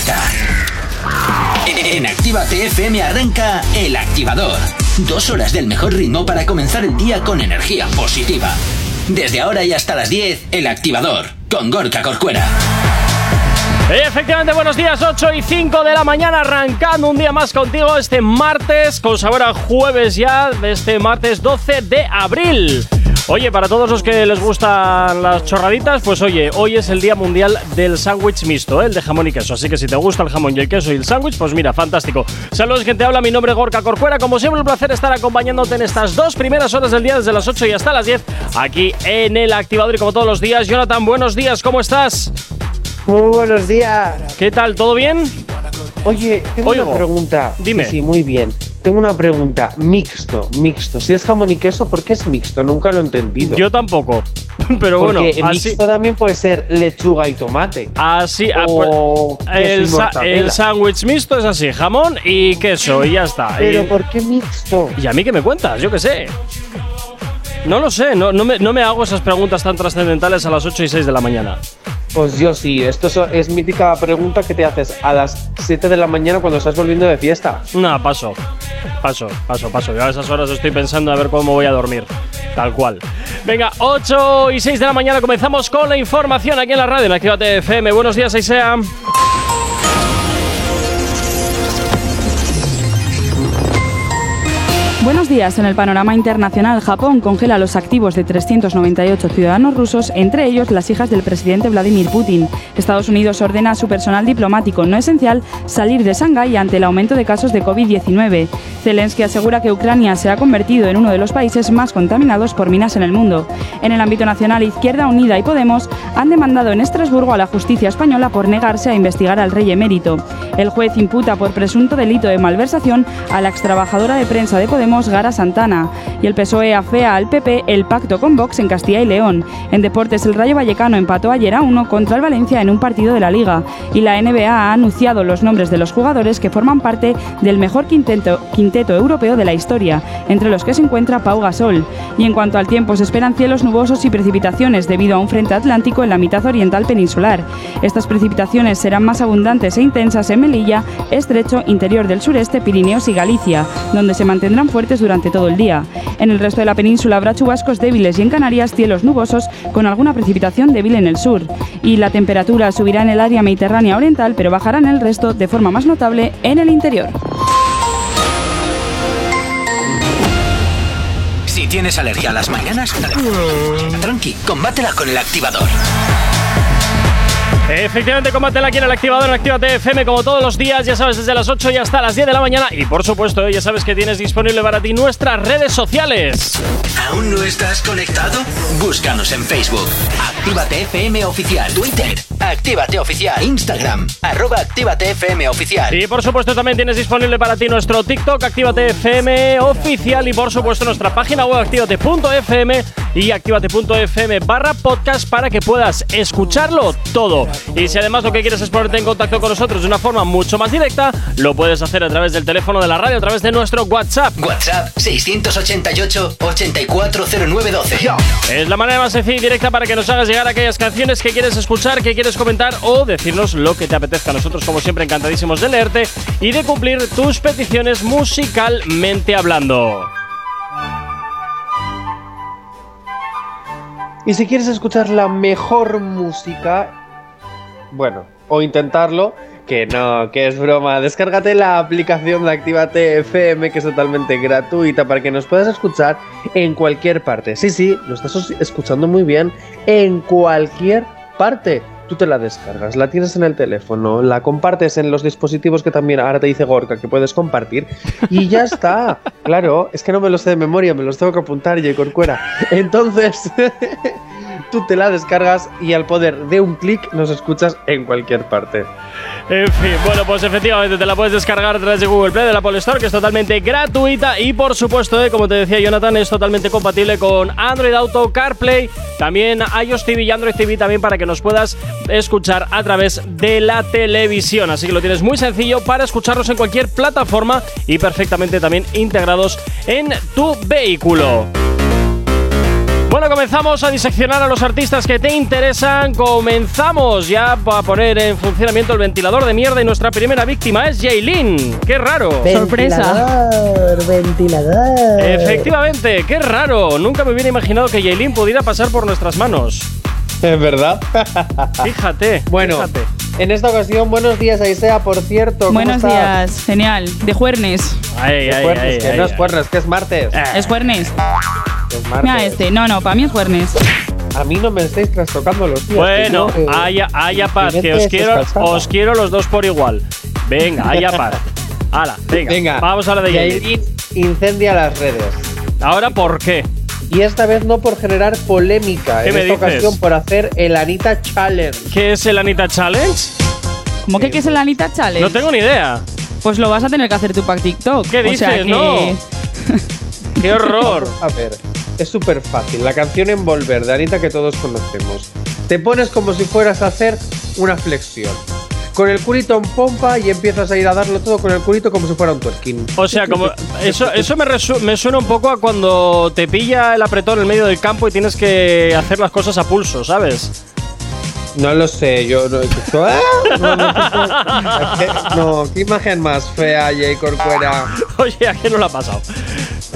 despierta. En Activa TFM arranca El Activador. Dos horas del mejor ritmo para comenzar el día con energía positiva. Desde ahora y hasta las 10, El Activador, con Gorka Corcuera. Efectivamente, buenos días, 8 y 5 de la mañana, arrancando un día más contigo este martes, con sabor a jueves ya, este martes 12 de abril. Oye, para todos los que les gustan las chorraditas, pues oye, hoy es el Día Mundial del Sándwich Mixto, ¿eh? el de jamón y queso. Así que si te gusta el jamón y el queso y el sándwich, pues mira, fantástico. Saludos, gente, habla, mi nombre es Gorka Corcuera. Como siempre, un placer estar acompañándote en estas dos primeras horas del día, desde las 8 y hasta las 10, aquí en el activador. Y como todos los días, Jonathan, buenos días, ¿cómo estás? Muy buenos días. ¿Qué tal? ¿Todo bien? Oye, tengo una pregunta. Dime. Sí, muy bien. Tengo una pregunta. Mixto, mixto. Si es jamón y queso, ¿por qué es mixto? Nunca lo he entendido. Yo tampoco. Pero bueno, Porque mixto también puede ser lechuga y tomate. Así, ah, O pues, el, sa- el sándwich mixto es así, jamón y queso y ya está. Pero y, ¿por qué mixto? ¿y a mí qué me cuentas? Yo qué sé. No lo sé, no, no, me, no me hago esas preguntas tan trascendentales a las 8 y 6 de la mañana. Pues yo sí. Esto es, mítica pregunta que te haces a las 7 de la mañana cuando estás volviendo de fiesta. No, paso. Paso, paso, paso. Yo a esas horas estoy pensando a ver cómo voy a dormir. Tal cual. Venga, 8 y 6 de la mañana comenzamos con la información aquí en la radio en Actívate FM. Buenos días, Aisea. Buenos días. En el panorama internacional, Japón congela los activos de 398 ciudadanos rusos, entre ellos las hijas del presidente Vladimir Putin. Estados Unidos ordena a su personal diplomático no esencial salir de Shanghái ante el aumento de casos de COVID-19. Zelensky asegura que Ucrania se ha convertido en uno de los países más contaminados por minas en el mundo. En el ámbito nacional, Izquierda Unida y Podemos han demandado en Estrasburgo a la justicia española por negarse a investigar al rey emérito. El juez imputa por presunto delito de malversación a la extrabajadora de prensa de Podemos, Gara Santana. Y el PSOE afea al PP el pacto con Vox en Castilla y León. En deportes, el Rayo Vallecano empató ayer a uno contra el Valencia en un partido de la Liga. Y la NBA ha anunciado los nombres de los jugadores que forman parte del mejor quinteto, quinteto europeo de la historia, entre los que se encuentra Pau Gasol. Y en cuanto al tiempo, se esperan cielos nubosos y precipitaciones debido a un frente atlántico en la mitad oriental peninsular. Estas precipitaciones serán más abundantes e intensas en Melilla, Estrecho, interior del sureste, Pirineos y Galicia, donde se mantendrán fuertes durante todo el día. En el resto de la península habrá chubascos débiles y en Canarias cielos nubosos con alguna precipitación débil en el sur. Y la temperatura subirá en el área mediterránea oriental, pero bajará en el resto de forma más notable en el interior. Si tienes alergia a las mañanas, tranqui, combátela con El Activador. Efectivamente, combátela aquí en el activador en Actívate FM como todos los días, ya sabes, desde las 8 y hasta las 10 de la mañana. Y por supuesto, ya sabes que tienes disponible para ti nuestras redes sociales. ¿Aún no estás conectado? Búscanos en Facebook. Actívate FM Oficial. Twitter. Actívate Oficial. Instagram. Arroba Actívate FM Oficial. Y por supuesto también tienes disponible para ti nuestro TikTok Actívate FM oficial y por supuesto nuestra página web activate.fm y activate.fm barra podcast para que puedas escucharlo todo. Y si además lo que quieres es ponerte en contacto con nosotros de una forma mucho más directa, lo puedes hacer a través del teléfono de la radio, a través de nuestro WhatsApp. WhatsApp 688 840912. Es la manera más sencilla y directa para que nos hagas llegar aquellas canciones que quieres escuchar, que quieres comentar o decirnos lo que te apetezca. Nosotros, como siempre, encantadísimos de leerte y de cumplir tus peticiones musicalmente hablando. Y si quieres escuchar la mejor música, bueno, o intentarlo, que no, que es broma, descárgate la aplicación de Actívate FM, que es totalmente gratuita para que nos puedas escuchar en cualquier parte. Sí, sí, lo estás escuchando muy bien, en cualquier parte. Tú te la descargas, la tienes en el teléfono, la compartes en los dispositivos que también ahora te dice Gorka que puedes compartir y ya está. Claro, es que no me los sé de memoria, me los tengo que apuntar, y Corcuera. Entonces, tú te la descargas y al poder de un clic nos escuchas en cualquier parte. En fin, bueno, pues efectivamente te la puedes descargar a través de Google Play, de la Apple Store, que es totalmente gratuita y por supuesto, eh, como te decía Jonathan, es totalmente compatible con Android Auto, CarPlay, también iOS TV y Android TV también para que nos puedas escuchar a través de la televisión. Así que lo tienes muy sencillo para escucharnos en cualquier plataforma y perfectamente también integrados en tu vehículo. Bueno, comenzamos a diseccionar a los artistas que te interesan. Comenzamos ya a poner en funcionamiento el ventilador de mierda y nuestra primera víctima es Jaylin. ¡Qué raro! Sorpresa. Ventilador, ventilador. Efectivamente, qué raro. Nunca me hubiera imaginado que Jaylin pudiera pasar por nuestras manos. Es verdad. Fíjate. bueno, fíjate. en esta ocasión, buenos días, Aisea, por cierto. ¿cómo Buenos estás? días, genial. De Juernes. Ay, Es ay, ay, que ay, no es ay. jueves, que es martes. Ah. ¿Es Juernes? Es martes. Mira este. No, no, para mí es Juernes. A mí no me estáis trastocando los días. Bueno, yo, eh, haya, haya paz, que os quiero, os quiero los dos por igual. Venga, haya paz. Hala, venga, Venga, vamos a la de. Yailin incendia las redes. Ahora, ¿por qué? Y esta vez no por generar polémica, ¿Qué en me esta dices? ocasión por hacer el Anita Challenge. ¿Qué es el Anita Challenge? ¿Cómo que qué es el Anita Challenge? No tengo ni idea. Pues lo vas a tener que hacer tú para TikTok. ¿Qué O sea dices? que- No. ¡Qué horror! A ver, es súper fácil. La canción Envolver de Anita que todos conocemos. Te pones como si fueras a hacer una flexión. Con el culito en pompa y empiezas a ir a darlo todo con el culito como si fuera un twerking. O sea, como eso, eso me, me suena un poco a cuando te pilla el apretón en medio del campo y tienes que hacer las cosas a pulso, ¿sabes? No lo sé, yo no. ¡Ah! No, no, qué- no, qué imagen más fea, Jay Corcuera. Oye, ¿a qué no lo ha pasado?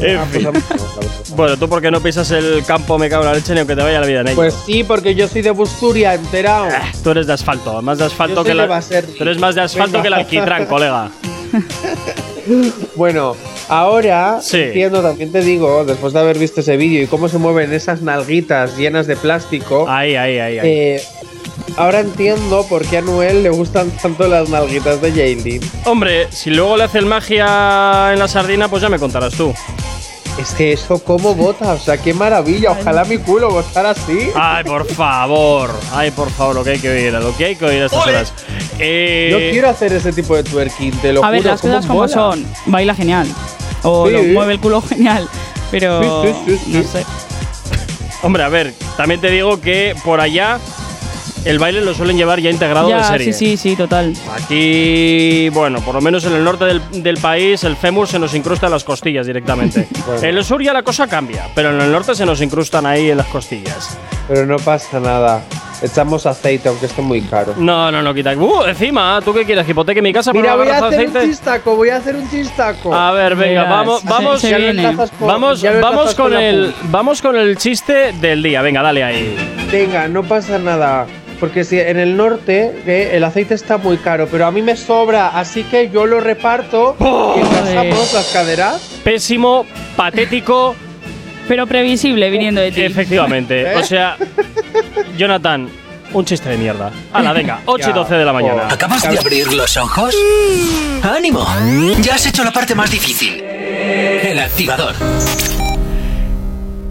En Ah, pues fin. Bueno, tú porque no pisas el campo me cago en la leche ni aunque te vaya la vida en ello. Pues sí, porque yo soy de Busturia, enterado. Ah, tú eres de asfalto, más de asfalto Yo que la. Tú eres más de asfalto Venga. que el alquitrán, colega. Bueno, ahora Sí. entiendo, también te digo, después de haber visto ese vídeo y cómo se mueven esas nalguitas llenas de plástico, Ahí, ahí, ahí. ahí. eh, ahora entiendo por qué a Noel le gustan tanto las nalguitas de Jaylin. Hombre, si luego le hace el magia en la sardina, pues ya me contarás tú. Es que eso cómo bota, o sea, qué maravilla, ojalá mi culo botara así. Ay, por favor. Ay, por favor, lo que hay que oír, lo que hay que oír a estas horas. Eh, Yo quiero hacer ese tipo de twerking, te lo A ver, las cosas cómo como son. Baila genial. O Sí. lo mueve el culo genial. Pero. Sí, sí, sí, sí. No sé. Hombre, a ver, también te digo que por allá el baile lo suelen llevar ya integrado de Ya, serie. sí, sí, sí, total. Aquí, bueno, por lo menos en el norte del, del país, el fémur se nos incrusta en las costillas directamente. Bueno. En el sur ya la cosa cambia, pero en el norte se nos incrustan ahí en las costillas. Pero no pasa nada, echamos aceite aunque esté muy caro. No, no, no, quita. ¡Uh! Encima, ¿tú qué quieres? ¿Que hipoteque mi casa Mira, una voy a de hacer un aceite? chistaco, voy a hacer un chistaco. A ver, venga, Verás, vamos, se- vamos, se con- vamos, vamos con la el, vamos con el chiste del día. Venga, dale ahí. Venga, no pasa nada. Porque si en el norte eh, el aceite está muy caro, pero a mí me sobra, así que yo lo reparto Oh, y engrasamos las caderas. Pésimo, patético, Pero previsible viniendo de ti. efectivamente. ¿Eh? O sea, Jonathan, un chiste de mierda. Hala, venga, 8 y Ya, 12 de la mañana. ¿Acabas de abrir los ojos? ¡Ánimo! Ya has hecho la parte más difícil. El activador.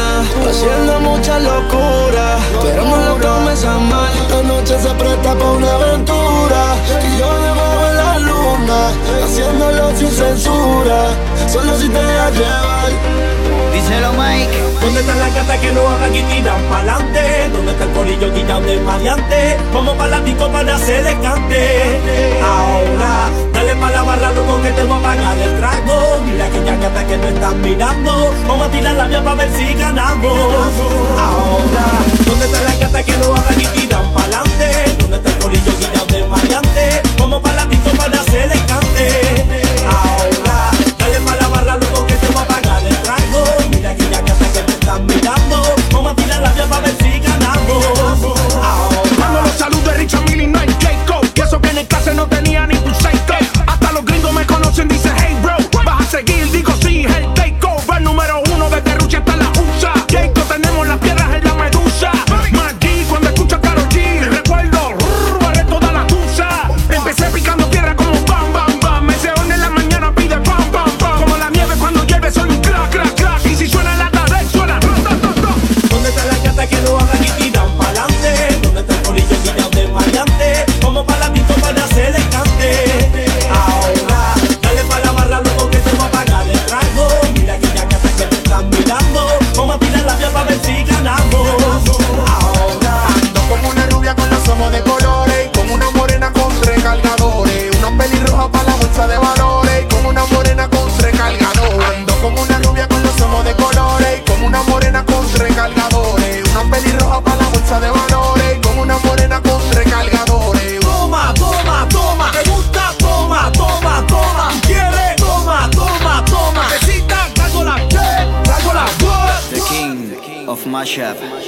haciendo mucha locura. Pero no lo tomes a mal. La noche se presta para una aventura. Y yo debajo de la luna, haciéndolo sin censura. Solo si te dejas llevar. Díselo, Mike. ¿Dónde están las gatas que no hagan y tiran pa'lante? ¿Dónde está el corillo quitado de maleante? Como para la disco para hacer el cante. Ahora, dale pa' la barra, loco, que te voy a pagar el trago. Mira aquella gata que no están mirando. Vamos a tirar la mía para ver si ganamos. Ahora, ¿dónde están las gatas que no hagan y tiran pa'lante? ¿Dónde está el corillo quitado de maleante? Como para la disco para hacer el cante. Mashup.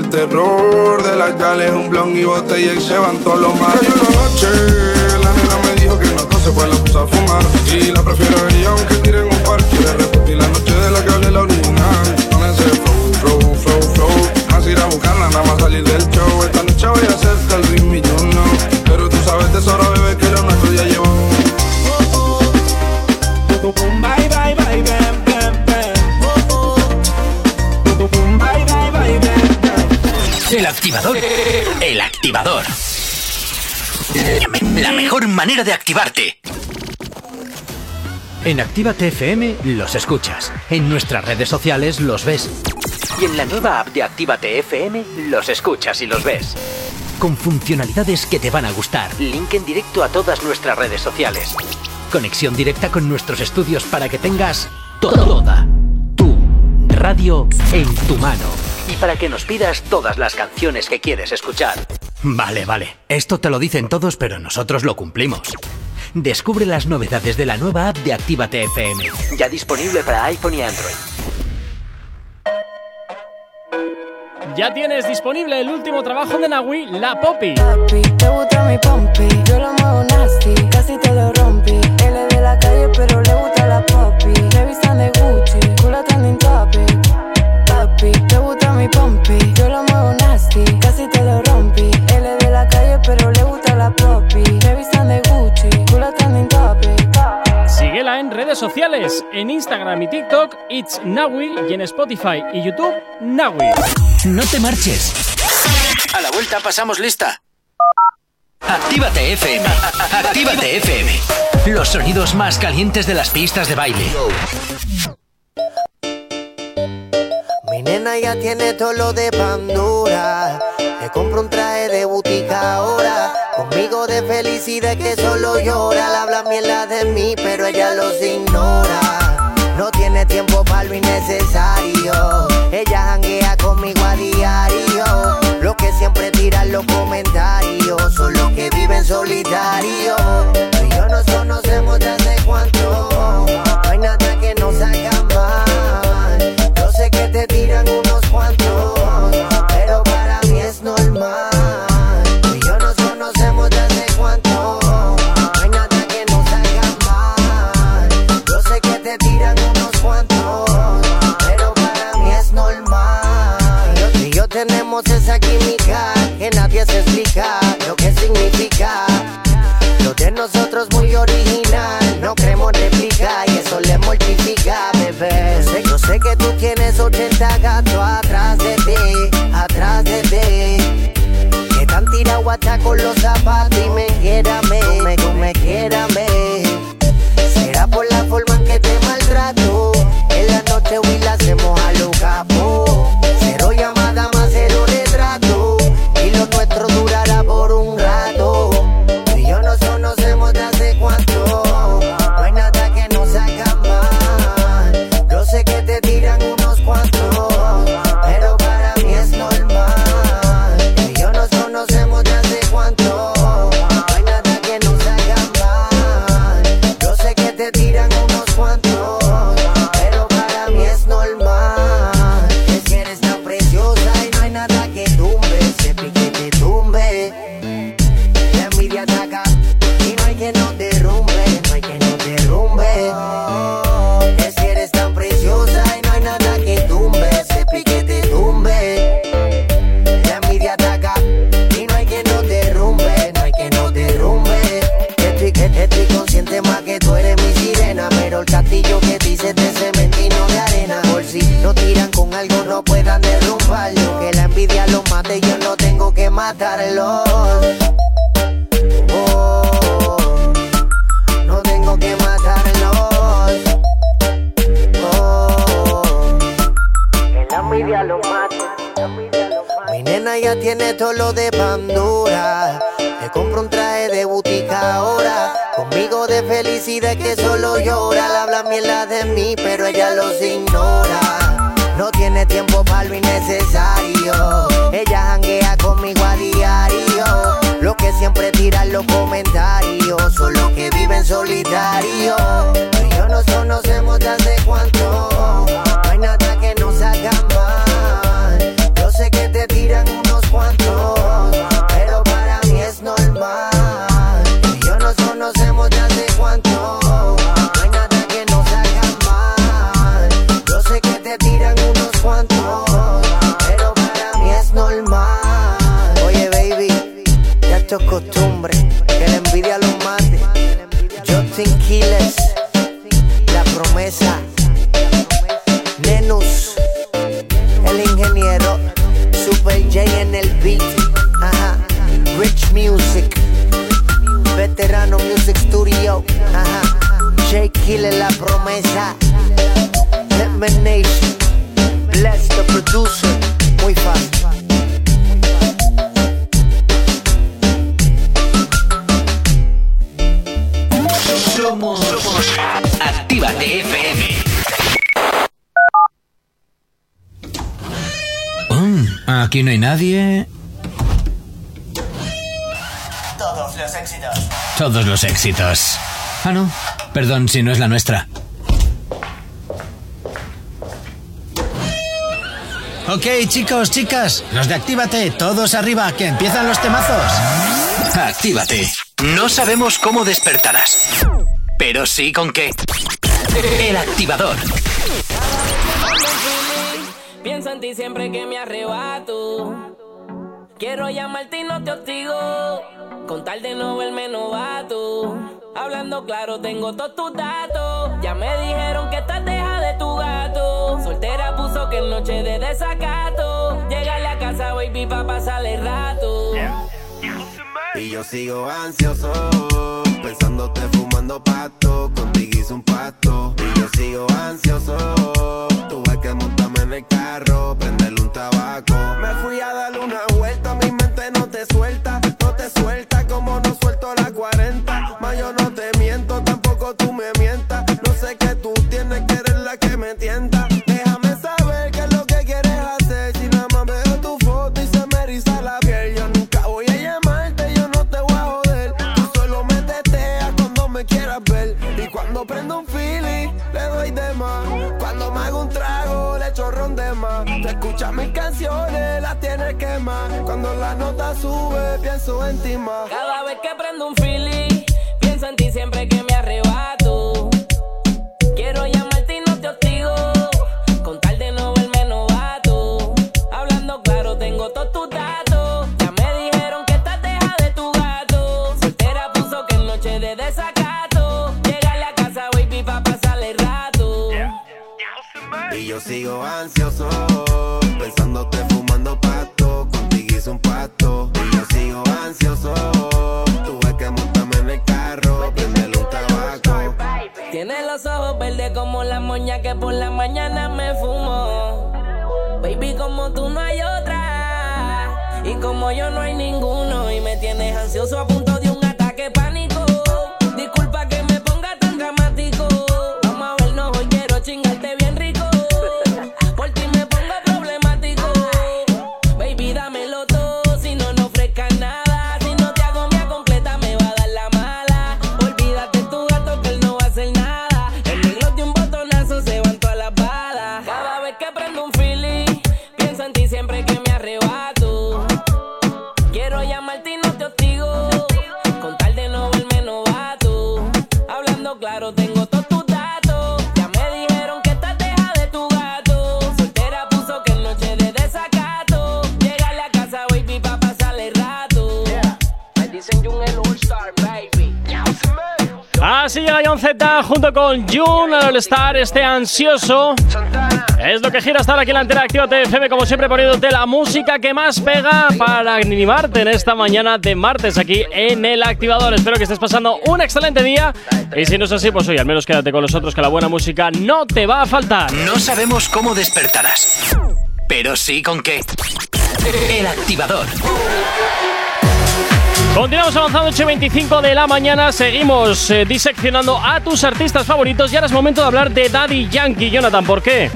El terror de las yales, un blon y botella y se van todos los la noche, manera de activarte. En Actívate FM los escuchas. En nuestras redes sociales los ves. Y en la nueva app de Actívate FM los escuchas y los ves. Con funcionalidades que te van a gustar. Link en directo a todas nuestras redes sociales. Conexión directa con nuestros estudios para que tengas toda tu radio en tu mano. Y para que nos pidas todas las canciones que quieres escuchar. Vale, vale. Esto te lo dicen todos, pero nosotros lo cumplimos. Descubre las novedades de la nueva app de Actívate FM. Ya disponible para iPhone y Android. Ya tienes disponible el último trabajo de Nahui, La Poppy. Papi, te gusta mi pompi, yo lo muevo nasty, casi te lo redes sociales, en Instagram y TikTok, It's Nahui, y en Spotify y YouTube, Nahui. No te marches. A la vuelta pasamos lista. Actívate FM. Actívate FM. Los sonidos más calientes de las pistas de baile. Mi nena ya tiene todo lo de Pandora. Le compro un traje de butica ahora. Conmigo de felicidad que solo llora. Le habla mierda de mí, pero ella los ignora. No tiene tiempo para lo innecesario. Ella janguea conmigo a diario. Lo que siempre tiran los comentarios son los que viven solitario. Tú y yo nos conocemos desde cuánto. No hay nada que nos haga mal. Yo sé que te tiran unos cuantos, pero para mí es normal. No creemos réplica y eso le mortifica, bebé. Yo sé, yo sé que tú tienes 80 Perdón si no es la nuestra. Ok, chicos, chicas, los de Actívate, todos arriba, que empiezan los temazos. Actívate. No sabemos cómo despertarás, pero sí con qué. El activador. Pienso en ti siempre que me arrebato. Quiero llamarte y no te hostigo. Con tal de no verme, no hablando claro, tengo todos tus datos. Ya me dijeron que estás deja de tu gato. Soltera puso que es noche de desacato. Llega a la casa, baby, pa' pasar el rato. Y yo sigo ansioso, pensándote fumando pato, contigo hice un pasto. Y yo sigo ansioso, tuve que montarme en el carro, prenderle un tabaco. Me fui a darle una vuelta a mi la nota sube, pienso en ti más. Cada vez que prendo un por la mañana me fumo. Baby, como tú no hay otra. Y como yo no hay ninguno. Y me tienes ansioso a punto de un ataque pánico. Z junto con June All Star, este ansioso. Es lo que gira estar aquí en la antena activa TFM, como siempre poniéndote la música que más pega para animarte en esta mañana de martes aquí en el activador. Espero que estés pasando un excelente día y si no es así, pues hoy al menos quédate con nosotros que la buena música no te va a faltar. No sabemos cómo despertarás, pero sí con qué. El activador. Continuamos avanzando 8.25 de la mañana, seguimos eh, diseccionando a tus artistas favoritos y ahora es momento de hablar de Daddy Yankee. Jonathan, ¿por qué?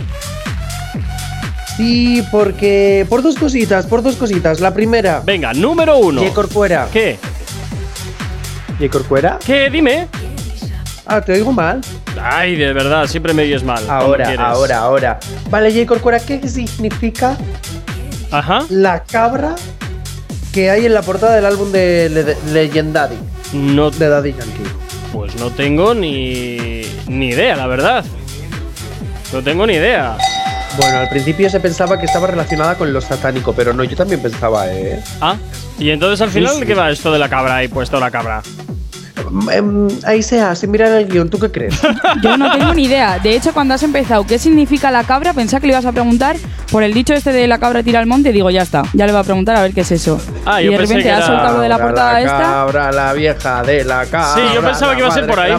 Sí, porque. Por dos cositas, por dos cositas. La primera. Venga, número uno. J. Corcuera. ¿Qué? ¿J. Corcuera? ¿Qué? Dime. Ah, te oigo mal. Ay, de verdad, siempre me oyes mal. Ahora, ahora, ahora. Vale, J. Corcuera, ¿qué significa Ajá. la cabra que hay en la portada del álbum de Le- Legendary No, de Daddy Yankee? pues no tengo ni, ni idea, la verdad. No tengo ni idea. Bueno, al principio se pensaba que estaba relacionada con lo satánico, pero no, yo también pensaba, ¿eh? Ah, y entonces al final, sí. ¿qué va esto de la cabra ahí puesto la cabra? Em, ahí sea, sin mirar el guion, ¿tú qué crees? Yo no tengo ni idea. De hecho, cuando has empezado, ¿qué significa la cabra? Pensaba que le ibas a preguntar por el dicho este de la cabra tira al monte. Digo, ya está. Ya le voy a preguntar a ver qué es eso. Ah, y yo de pensé repente que era- soltado lo de la portada la esta. Cabra, la vieja de la cabra. Sí, yo pensaba que iba a ser por ahí.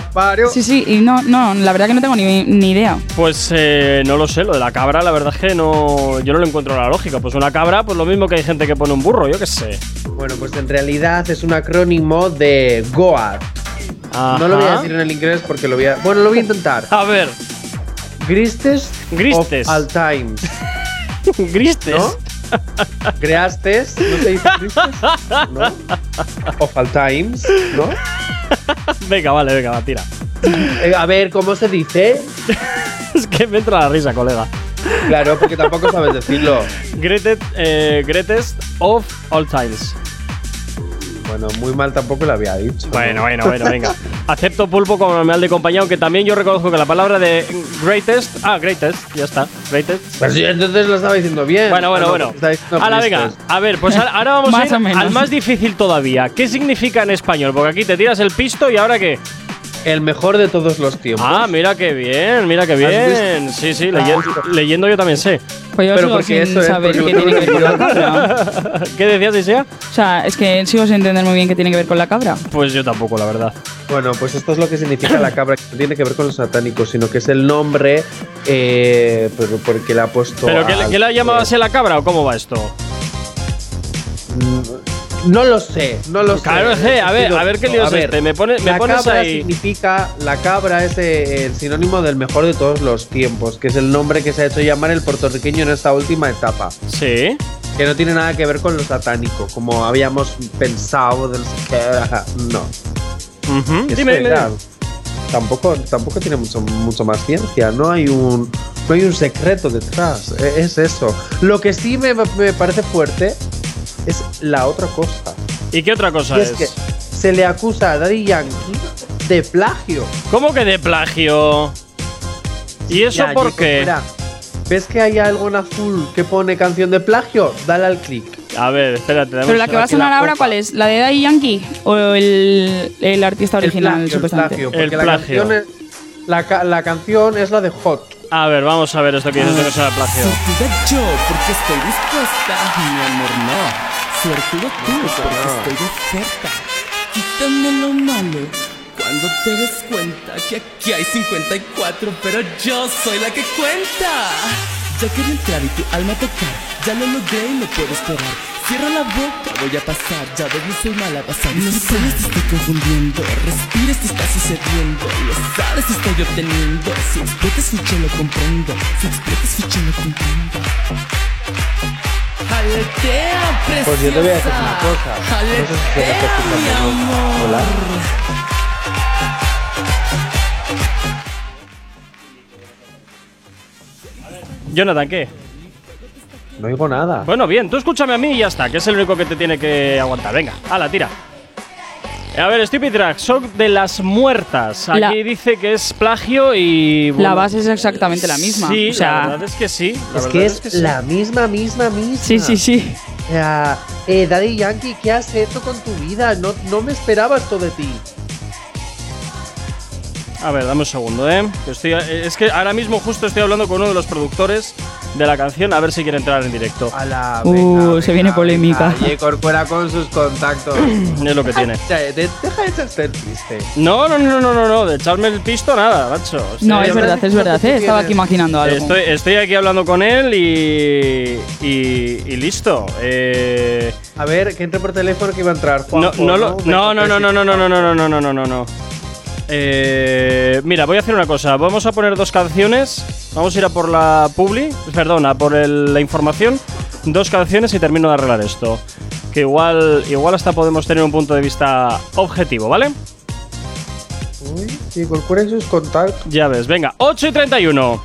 Sí, sí, y no, no, la verdad que no tengo ni, ni idea. Pues eh, no lo sé, lo de la cabra, la verdad es que no, yo no le encuentro la lógica. Pues una cabra, pues lo mismo que hay gente que pone un burro, yo qué sé. Bueno, pues en realidad es un acrónimo de GOAT. No lo voy a Ajá. decir en el inglés porque lo voy a. Bueno, lo voy a intentar. A ver, Gristes. Gristes. Of all times. Gristes. ¿No? Greastes. ¿No se dice Gristes? ¿No? Of all times. ¿No? venga, vale, venga, va, tira. Eh, a ver, ¿cómo se dice? Es que me entra la risa, colega. Claro, porque tampoco sabes decirlo. Greatest, eh, greatest of all times. Bueno, muy mal tampoco lo había dicho. Bueno, bueno, bueno, venga. Acepto pulpo como animal de compañía, aunque también yo reconozco que la palabra de greatest. Ah, greatest, ya está. Greatest. Pues sí, entonces lo estaba diciendo bien. Bueno, bueno, no, bueno. Ahora, venga, a ver, pues ahora vamos a ir al más difícil todavía. ¿Qué significa en español? Porque aquí te tiras el pisto y ahora qué. El mejor de todos los tiempos. Ah, mira qué bien, mira qué ¿Has bien. Sí, sí, leyen- leyendo yo también sé. Pues yo Pero sigo porque sin eso es, saber porque qué tiene que ver con la cabra. ¿Qué decías, Isea? O sea, es que sigo sin entender muy bien qué tiene que ver con la cabra. Pues yo tampoco, la verdad. Bueno, pues esto es lo que significa la cabra, que no tiene que ver con los satánicos, sino que es el nombre eh, pero porque le ha puesto. ¿Pero qué, al- qué la llamabas la cabra o cómo va esto? No lo sé, no lo Claro, sé. sé, a ver, a ver qué lío a es ver, este. Me, pone- me la pones cabra ahí. significa, la cabra es eh, el sinónimo del mejor de todos los tiempos, que es el nombre que se ha hecho llamar el puertorriqueño en esta última etapa. Sí. Que no tiene nada que ver con lo satánico, como habíamos pensado del No. Ujú. Es Dime, dime. verdad. Tampoco, tampoco tiene mucho, mucho más ciencia, no hay un. No hay un secreto detrás. e- Es eso. Lo que sí me, me parece fuerte es la otra cosa. ¿Y qué otra cosa Y es? es que se le acusa a Daddy Yankee de plagio. ¿Cómo que de plagio? ¿Y eso Ya, por qué? mira, ¿Ves que hay algo en azul que pone canción de plagio? Dale al clic. A ver, espérate. dame Pero la que va a sonar la ahora. ¿cuál es? ¿La de Daddy Yankee o el, el artista original, el plagio, el plagio, porque El la plagio. canción es la, ca- la canción es la de Hot. A ver, vamos a ver esto que dice esto que será plagio. Suertuda yo, porque estoy dispuesta. Mi amor, no. Suertudo tú, porque estoy de oferta. Quítame lo malo. Cuando te des cuenta que aquí hay 54, pero yo soy la que cuenta. Ya quiero entrar y tu alma tocar. Ya lo logré y no puedo esperar. Cierra la boca, voy a pasar. Ya ves, no soy mala, vas a No sabes, te estoy confundiendo. Respiras, te está sucediendo. Lo sabes, estoy obteniendo. Si explotas, ficha, lo comprendo. Si explotas, ficha, lo comprendo. Aletea, preciosa. Pues yo te voy a decir una cosa. No sé si se me está escuchando mi bien. amor. Hola. Jonathan, ¿qué? No oigo nada. Bueno, bien, tú escúchame a mí y ya está, que es el único que te tiene que aguantar. Venga, la tira. A ver, Stupid Track, son de las muertas. Aquí La- dice que es plagio y. La bueno, base es exactamente la misma. Sí, o sea, la verdad es que sí. la Es que es sí. la misma, misma, misma. sí, sí, sí. O sea, eh, Daddy Yankee, ¿qué has hecho con tu vida? No, no me esperaba esto de ti. A ver, dame un segundo, ¿eh? Estoy, eh, es que ahora mismo justo estoy hablando con uno de los productores de la canción a ver si quiere entrar en directo. A la Uh, se viene polémica. Y Corcuera con sus contactos. Es lo que tiene. Ya, de- Deja de echarte el triste. No, no, no, no, no, no, de echarme el pisto nada, macho. O sea, No, es verdad, es verdad, ¿eh? Estaba aquí imaginando algo. Estoy, estoy aquí hablando con él y. y, y listo. Eh, A ver, que entre por teléfono que iba a entrar. no, Juanjo, no, lo- Me no, no, no, no, no, no, no, no, no, no, no, no, no. Eh, mira, voy a hacer una cosa. Vamos a poner dos canciones. Vamos a ir a por la publi, perdón, a por el- la información. Dos canciones y termino de arreglar esto. Que igual, igual hasta podemos tener un punto de vista objetivo, ¿vale? Uy, y y sus contactos. Ya ves, venga, 8 y 31.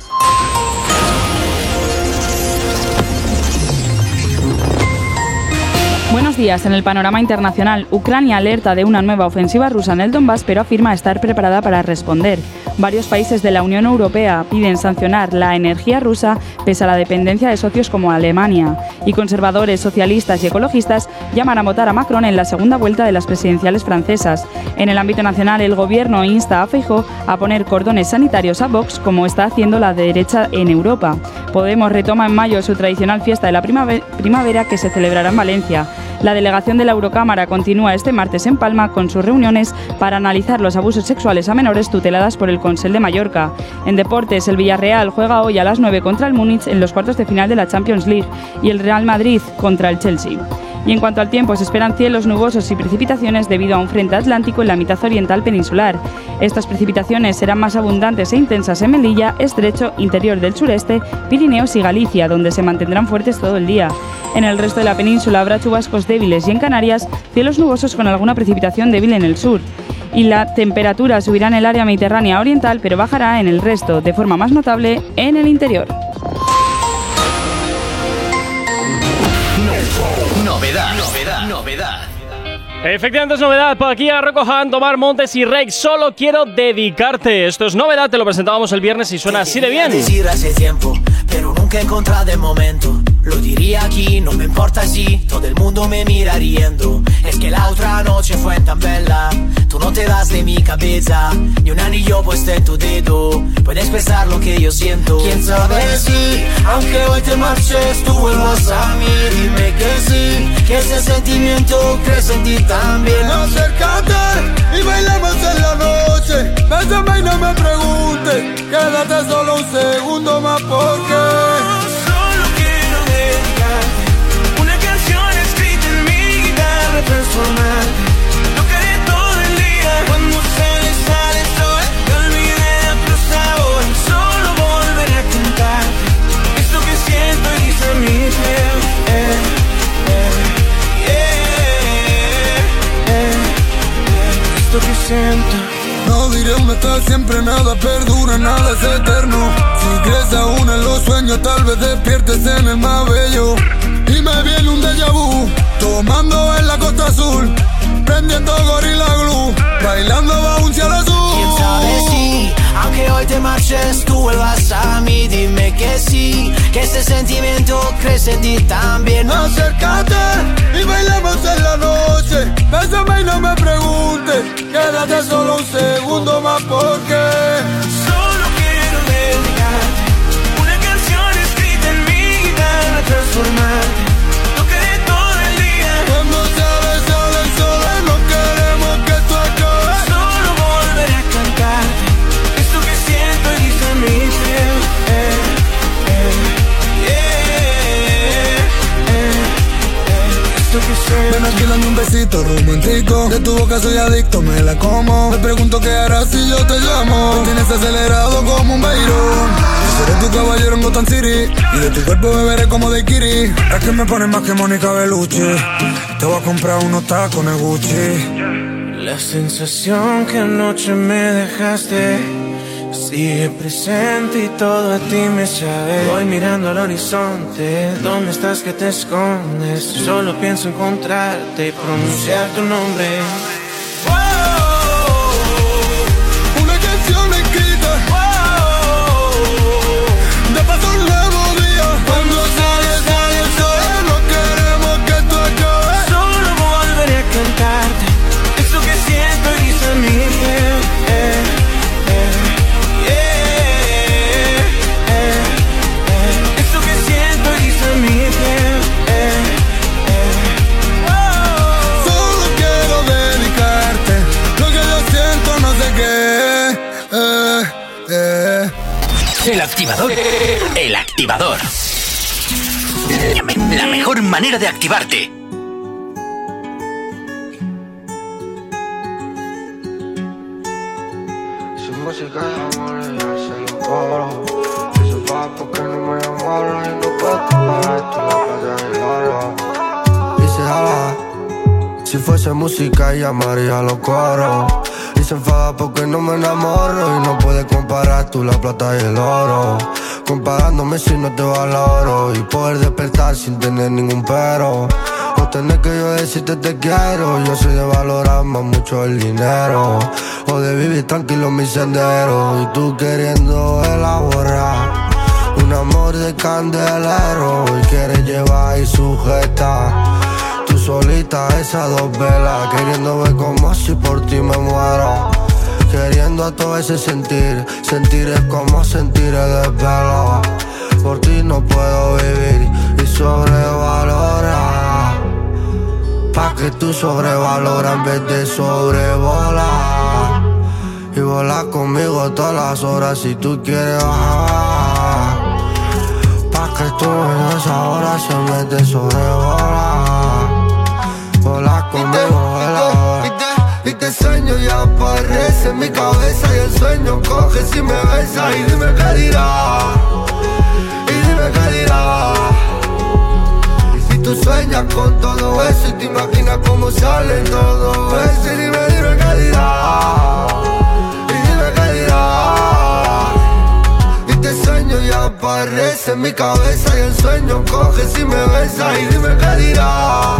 Días. En el panorama internacional, Ucrania alerta de una nueva ofensiva rusa en el Donbass, pero afirma estar preparada para responder. Varios países de la Unión Europea piden sancionar la energía rusa pese a la dependencia de socios como Alemania. Y conservadores, socialistas y ecologistas llaman a votar a Macron en la segunda vuelta de las presidenciales francesas. En el ámbito nacional, el gobierno insta a Feijóo a poner cordones sanitarios a Vox, como está haciendo la derecha en Europa. Podemos retoma en mayo su tradicional fiesta de la primave- primavera que se celebrará en Valencia. La delegación de la Eurocámara continúa este martes en Palma con sus reuniones para analizar los abusos sexuales a menores tuteladas por el Consell de Mallorca. En deportes, el Villarreal juega hoy a las 9 contra el Múnich en los cuartos de final de la Champions League y el Real Madrid contra el Chelsea. Y en cuanto al tiempo, se esperan cielos nubosos y precipitaciones debido a un frente atlántico en la mitad oriental peninsular. Estas precipitaciones serán más abundantes e intensas en Melilla, Estrecho, interior del sureste, Pirineos y Galicia, donde se mantendrán fuertes todo el día. En el resto de la península habrá chubascos débiles y en Canarias cielos nubosos con alguna precipitación débil en el sur. Y la temperatura subirá en el área mediterránea oriental, pero bajará en el resto, de forma más notable en el interior. Novedad. Efectivamente es novedad. Por aquí a Recojan, Tomar Montes y Rex. Solo quiero dedicarte. Esto es novedad. Te lo presentábamos el viernes y suena así de bien. decir hace tiempo, pero nunca he encontrado el momento. Lo diría aquí, no me importa si todo el mundo me mira riendo. Es que la otra noche fue tan bella. Tú no te das de mi cabeza, ni un anillo puesto en tu dedo. Puedes pensar lo que yo siento. Quién sabe si, aunque hoy te marches, tú vuelvas a mí. Dime que sí, que ese sentimiento crece en ti también. Acércate y bailamos en la noche. Bésame y no me preguntes. Quédate solo un segundo más porque. Que siento. No diré un estar siempre nada perdura, nada es eterno. Si crees aún en los sueños, tal vez despiertes en el más bello. Y me viene un déjà vu, tomando en la costa azul, prendiendo gorila glue, bailando bajo un cielo azul. Quién sabe si, aunque hoy te marches, tú vuelvas a mí. Dime que sí, que ese sentimiento crece en ti también. Acércate y bailamos en la noche. Bésame y no me preguntes. Quédate solo un segundo más porque. Solo quiero dedicarte una canción escrita en mi guitarra transformante. Ven aquí dame un besito romántico. De tu boca soy adicto, me la como. Me pregunto qué harás si yo te llamo. Me tienes acelerado como un beirón seré tu caballero en Gotham City. Y de tu cuerpo beberé como de Kiri. Es que me pones más que Mónica Bellucci. Te voy a comprar unos tacones Gucci. La sensación que anoche me dejaste sigue presente y todo a ti me sabe. Voy mirando al horizonte, ¿dónde estás que te escondes? Solo pienso encontrarte y pronunciar tu nombre. El activador. La mejor manera de activarte. Su música de amor y yo se lo cobro. Eso va porque no me llamaron y no puedo comparar esto en la playa del oro. Dice jala, si fuese música llamaría los coros. Se enfada porque no me enamoro y no puede comparar tú la plata y el oro. Comparándome si no te valoro y poder despertar sin tener ningún pero. O tener que yo decirte te quiero. Yo soy de valorar más mucho el dinero. O de vivir tranquilo mi sendero. Y tú queriendo elaborar un amor de candelero. Y quieres llevar y sujetar. Solita esas dos velas. Queriendo ver como si por ti me muero. Queriendo a todo ese sentir. Sentir es como sentir el desvelo. Por ti no puedo vivir y sobrevalorar. Pa' que tú sobrevaloras en vez de sobrevolar. Y volar conmigo todas las horas si tú quieres bajar. Pa' que tú en esa hora se de sobrevolar. Te sueño y aparece en mi cabeza y el sueño coge si me besa y dime qué dirá. Y dime qué dirá. Y tú sueñas con todo eso y te imaginas cómo sale todo eso y dime, dime qué dirá. Y dime qué dirá. Y te sueño y aparece en mi cabeza y el sueño coge si me besa y dime qué dirá.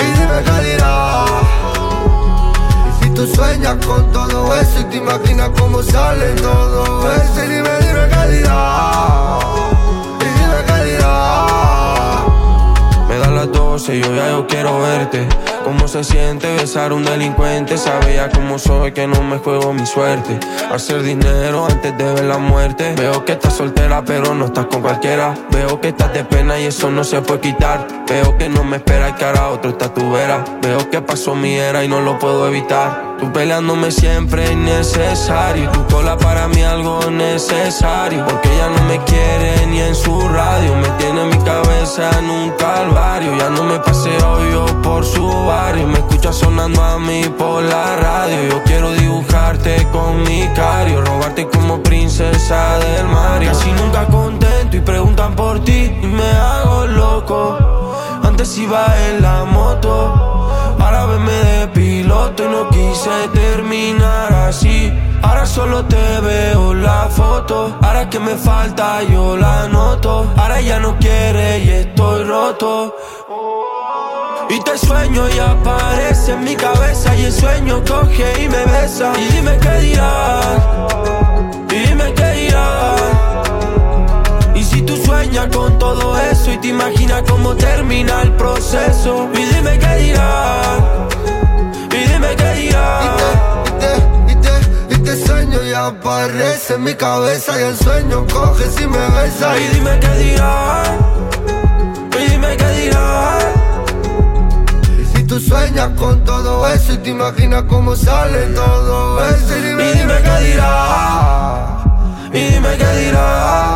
Y dime qué dirá. Y tú sueñas con todo eso y te imaginas cómo sale todo eso y dime, dime dirá. Y dime dirá. Me da las 12, yo ya yo quiero verte. Cómo se siente besar a un delincuente. Sabía cómo soy, que no me juego mi suerte. Hacer dinero antes de ver la muerte. Veo que estás soltera, pero no estás con cualquiera. Veo que estás de pena y eso no se puede quitar. Veo que no me espera y que ahora otro está tu. Veo que pasó mi era y no lo puedo evitar. Tú peleándome siempre innecesario. Tu cola para mí algo necesario. Porque ella no me quiere ni en su radio. Me tiene mi cabeza en un calvario. Ya no me paseo yo por su barrio. Me escucha sonando a mí por la radio. Yo quiero dibujarte con mi cario. Robarte como princesa del mar. Casi nunca contento y preguntan por ti. Y me hago loco. Antes iba en la moto. Ahora venme de piloto y no quise terminar así. Ahora solo te veo la foto. Ahora que me falta yo la noto. Ahora ya no quiere y estoy roto. Y te sueño y aparece en mi cabeza y el sueño coge y me besa. Y dime qué dirás. Y dime qué dirás. Y si tú sueñas con todo eso y te imaginas cómo termina el proceso. Y dime qué dirás. Y dime qué dirás. Y te, y te, y te sueño y aparece en mi cabeza y el sueño coge si me besa. Y dime qué dirás. Tú sueñas con todo eso y te imaginas cómo sale todo eso. Y dime, dime qué dirás. Y dime qué dirás.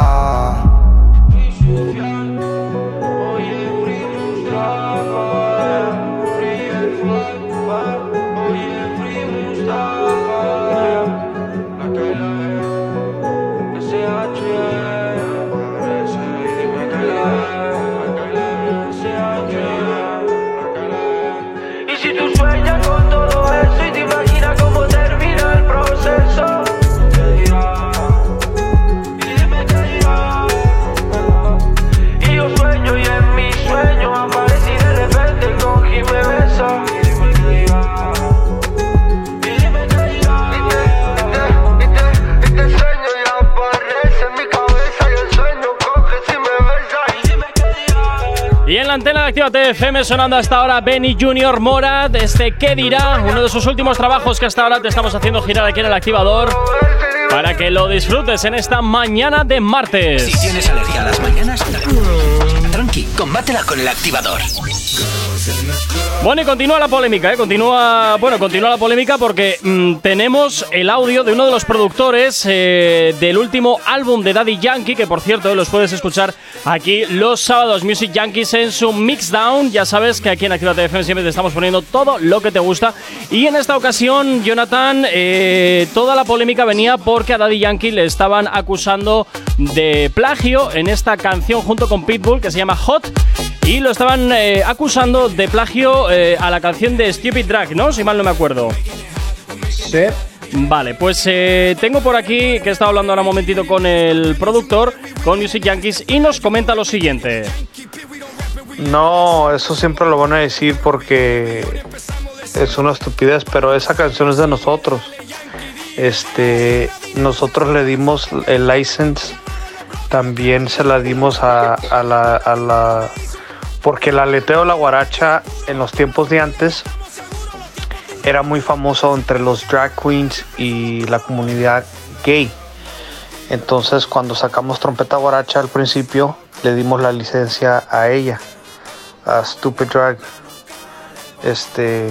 Antena de Activa FM sonando hasta ahora Benny Junior Mora, este ¿Qué dirá? Uno de sus últimos trabajos que hasta ahora te estamos haciendo girar aquí en el activador para que lo disfrutes en esta mañana de martes. Si tienes alergia a las mañanas, tranqui, combátela con el activador. Bueno, y continúa la polémica, ¿eh? Continúa, bueno, continúa la polémica porque mm, tenemos el audio de uno de los productores eh, del último álbum de Daddy Yankee, que por cierto los puedes escuchar aquí los sábados Music Yankees en su Mixdown. Ya sabes que aquí en Activa FM siempre te estamos poniendo todo lo que te gusta. Y en esta ocasión, Jonathan, eh, toda la polémica venía porque a Daddy Yankee le estaban acusando de plagio en esta canción junto con Pitbull que se llama Hot. Y lo estaban eh, acusando de plagio eh, a la canción de Stupid Drag, ¿no? Si mal no me acuerdo. Sí. Vale, pues eh, tengo por aquí que he estado hablando ahora un momentito con el productor, con Music Yankees, y nos comenta lo siguiente. No, eso siempre lo van a decir porque es una estupidez, pero esa canción es de nosotros. Este, nosotros le dimos el license, también se la dimos a, la, a la- porque el aleteo de la guaracha en los tiempos de antes era muy famoso entre los drag queens y la comunidad gay. Entonces cuando sacamos trompeta guaracha al principio le dimos la licencia a ella, a Stupid Drag. Este,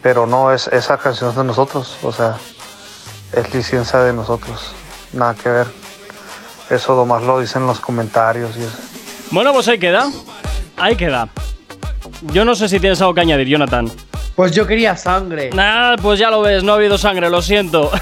pero no es esa canción es de nosotros, o sea, es licencia de nosotros, nada que ver. Eso nomás lo dicen en los comentarios y eso. Bueno, pues ahí queda. Ahí queda. Yo no sé si tienes algo que añadir, Jonathan. Pues yo quería sangre. Nah, pues ya lo ves, no ha habido sangre, lo siento.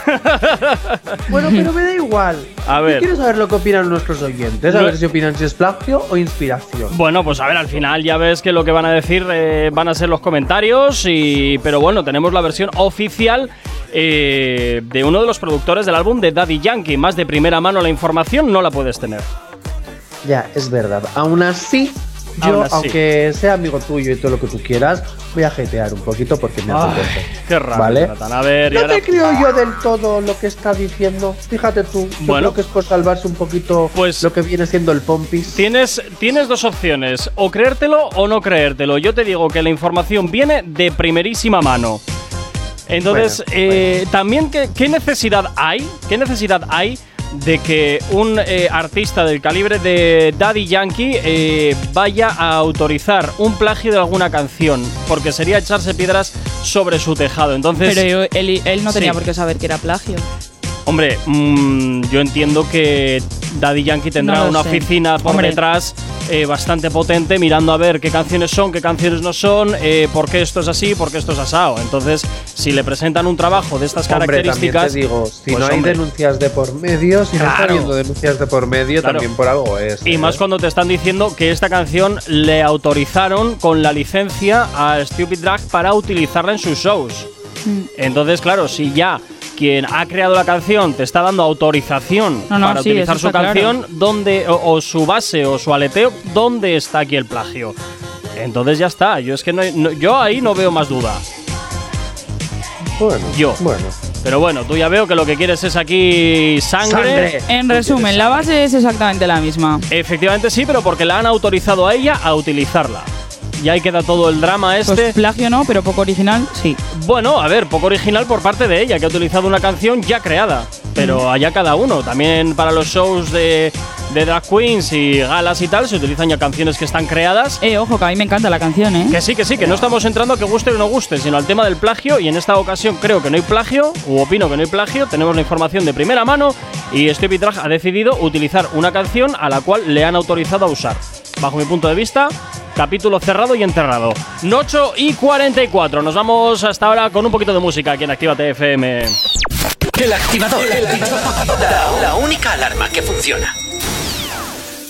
Bueno, pero me da igual. A Yo ver. quiero saber lo que opinan nuestros oyentes. A No- ver si opinan si es plagio o inspiración. Bueno, pues a ver, al final ya ves que lo que van a decir eh, van a ser los comentarios, y, pero bueno, tenemos la versión oficial eh, de uno de los productores del álbum de Daddy Yankee. Más de primera mano la información no la puedes tener. Ya, es verdad. Aún así, yo, así. aunque sea amigo tuyo y todo lo que tú quieras, voy a jetear un poquito porque me apetece. qué raro, ¿Vale? A ver, No ahora- te creo yo del todo lo que está diciendo. Fíjate tú. Yo Bueno. creo que es por salvarse un poquito lo que viene siendo el pompis. Tienes, tienes dos opciones, o creértelo o no creértelo. Yo te digo que la información viene de primerísima mano. Entonces, Bueno, eh, también, ¿qué, qué necesidad hay? ¿Qué necesidad hay de que un eh, artista del calibre de Daddy Yankee eh, vaya a autorizar un plagio de alguna canción? Porque sería echarse piedras sobre su tejado. Entonces, Pero él, él no tenía Sí. por qué saber que era plagio. Hombre, mm, yo entiendo que Daddy Yankee tendrá No una sé. oficina por Hombre. detrás eh, bastante potente mirando a ver qué canciones son, qué canciones no son, eh, por qué esto es así, por qué esto es asado. Entonces, si le presentan un trabajo de estas Hombre, características. te digo, si pues, no hay hombre, denuncias de por medio, si no está Claro. habiendo denuncias de por medio, Claro. también por algo es. Y ¿eh? más cuando te están diciendo que esta canción le autorizaron con la licencia a Stupid Drag para utilizarla en sus shows. Entonces, claro, si ya quien ha creado la canción te está dando autorización No, no, para sí, utilizar su canción, ¿dónde, o, o su base o su aleteo, ¿dónde está aquí el plagio? Entonces ya está. Yo es que no, no- yo ahí no veo más duda. Bueno, yo. Bueno. Pero bueno, tú ya veo que lo que quieres es aquí sangre. En resumen, la base es exactamente la misma. Efectivamente sí, pero porque la han autorizado a ella a utilizarla. Y ahí queda todo el drama este. Pues plagio no, pero poco original, sí. Bueno, a ver, poco original por parte de ella, que ha utilizado una canción ya creada. Pero allá cada uno. También para los shows de, de drag queens y galas y tal, se utilizan ya canciones que están creadas. Eh, ojo, que a mí me encanta la canción, ¿eh? Que sí, que sí, que no estamos entrando a que guste o no guste, sino al tema del plagio. Y en esta ocasión creo que no hay plagio, u opino que no hay plagio. Tenemos la información de primera mano y Stevie Drag ha decidido utilizar una canción a la cual le han autorizado a usar. Bajo mi punto de vista, capítulo cerrado y enterrado. 8 y 44. Nos vamos hasta ahora con un poquito de música aquí en Actívate FM. El activador. La, la única alarma que funciona.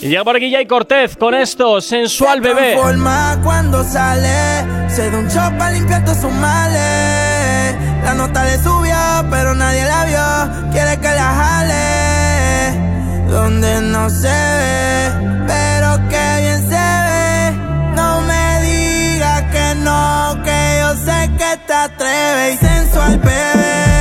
Y llega por aquí Jay Cortez con esto, sensual bebé. Transforma cuando sale, se da un shot para limpiar todos sus males. La nota le subió, pero nadie la vio. Quiere que la jale, donde no se ve, pero atreves. Y sensual bebé,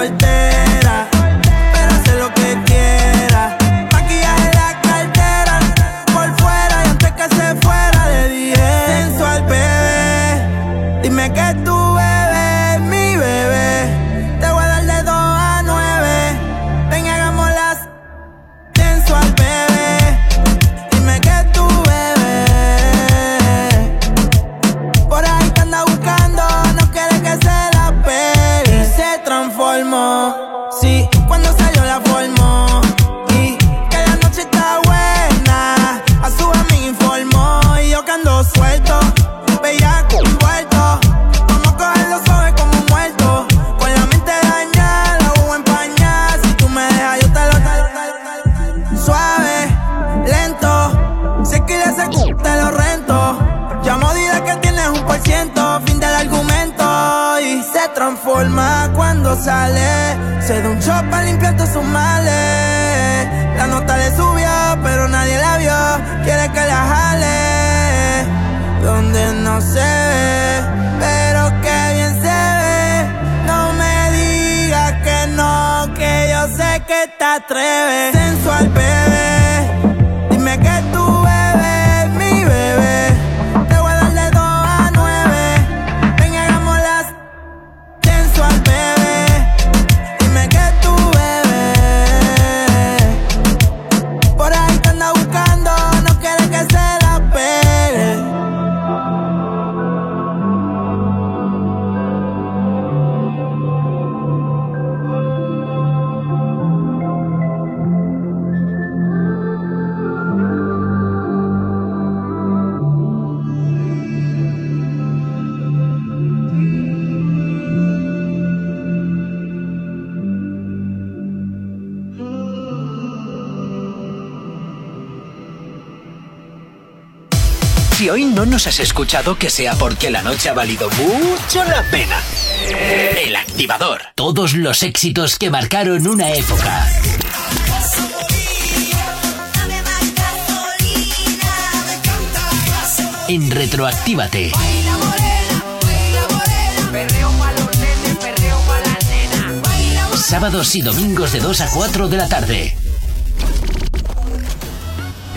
verte sale. Se da un shot para limpiar todos sus males. La nota le subió, pero nadie la vio. Quiere que la jale. Donde no se ve, pero que bien se ve. No me digas que no, que yo sé que te atreves. Sensual, bebé. Si hoy no nos has escuchado, que sea porque la noche ha valido mucho la pena. El activador. Todos los éxitos que marcaron una época. En Retroactívate. Sábados y domingos de 2 a 4 de la tarde.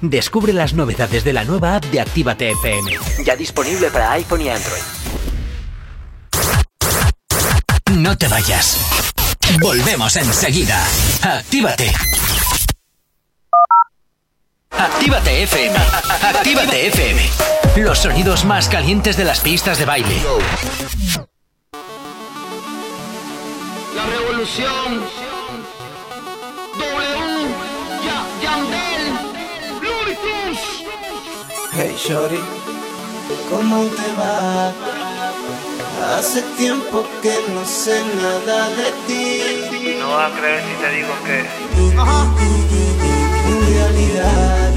Descubre las novedades de la nueva app de Actívate FM. Ya disponible para iPhone y Android. No te vayas. Volvemos enseguida. Actívate. Actívate FM. Actívate FM. Los sonidos más calientes de las pistas de baile. La revolución. Hey Shorty, ¿cómo te va? Hace tiempo que no sé nada de ti. No vas a creer si te digo que. En realidad,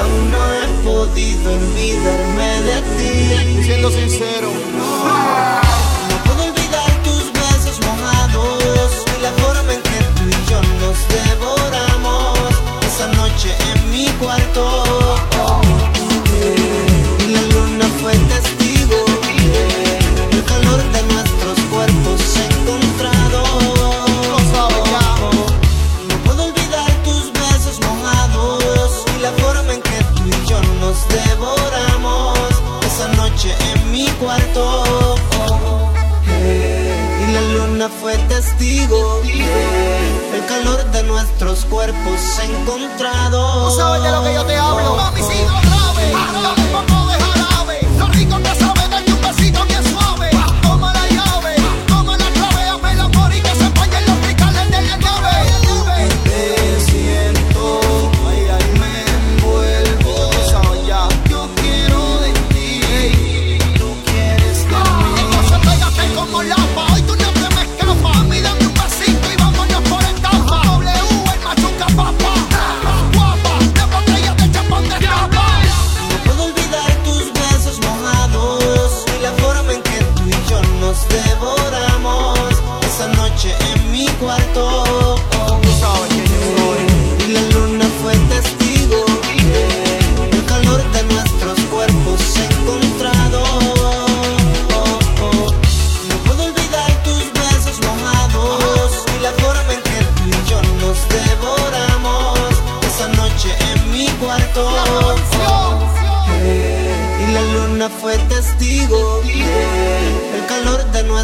aún no he podido olvidarme de ti. Siendo sincero, no puedo olvidar tus besos mojados y la forma en que tú y yo nos devoramos esa noche en mi cuarto. Noche en mi cuarto. Y la luna fue testigo el calor de nuestros cuerpos encontrados. Tú sabes de lo que yo te hablo. Mami, si no grave,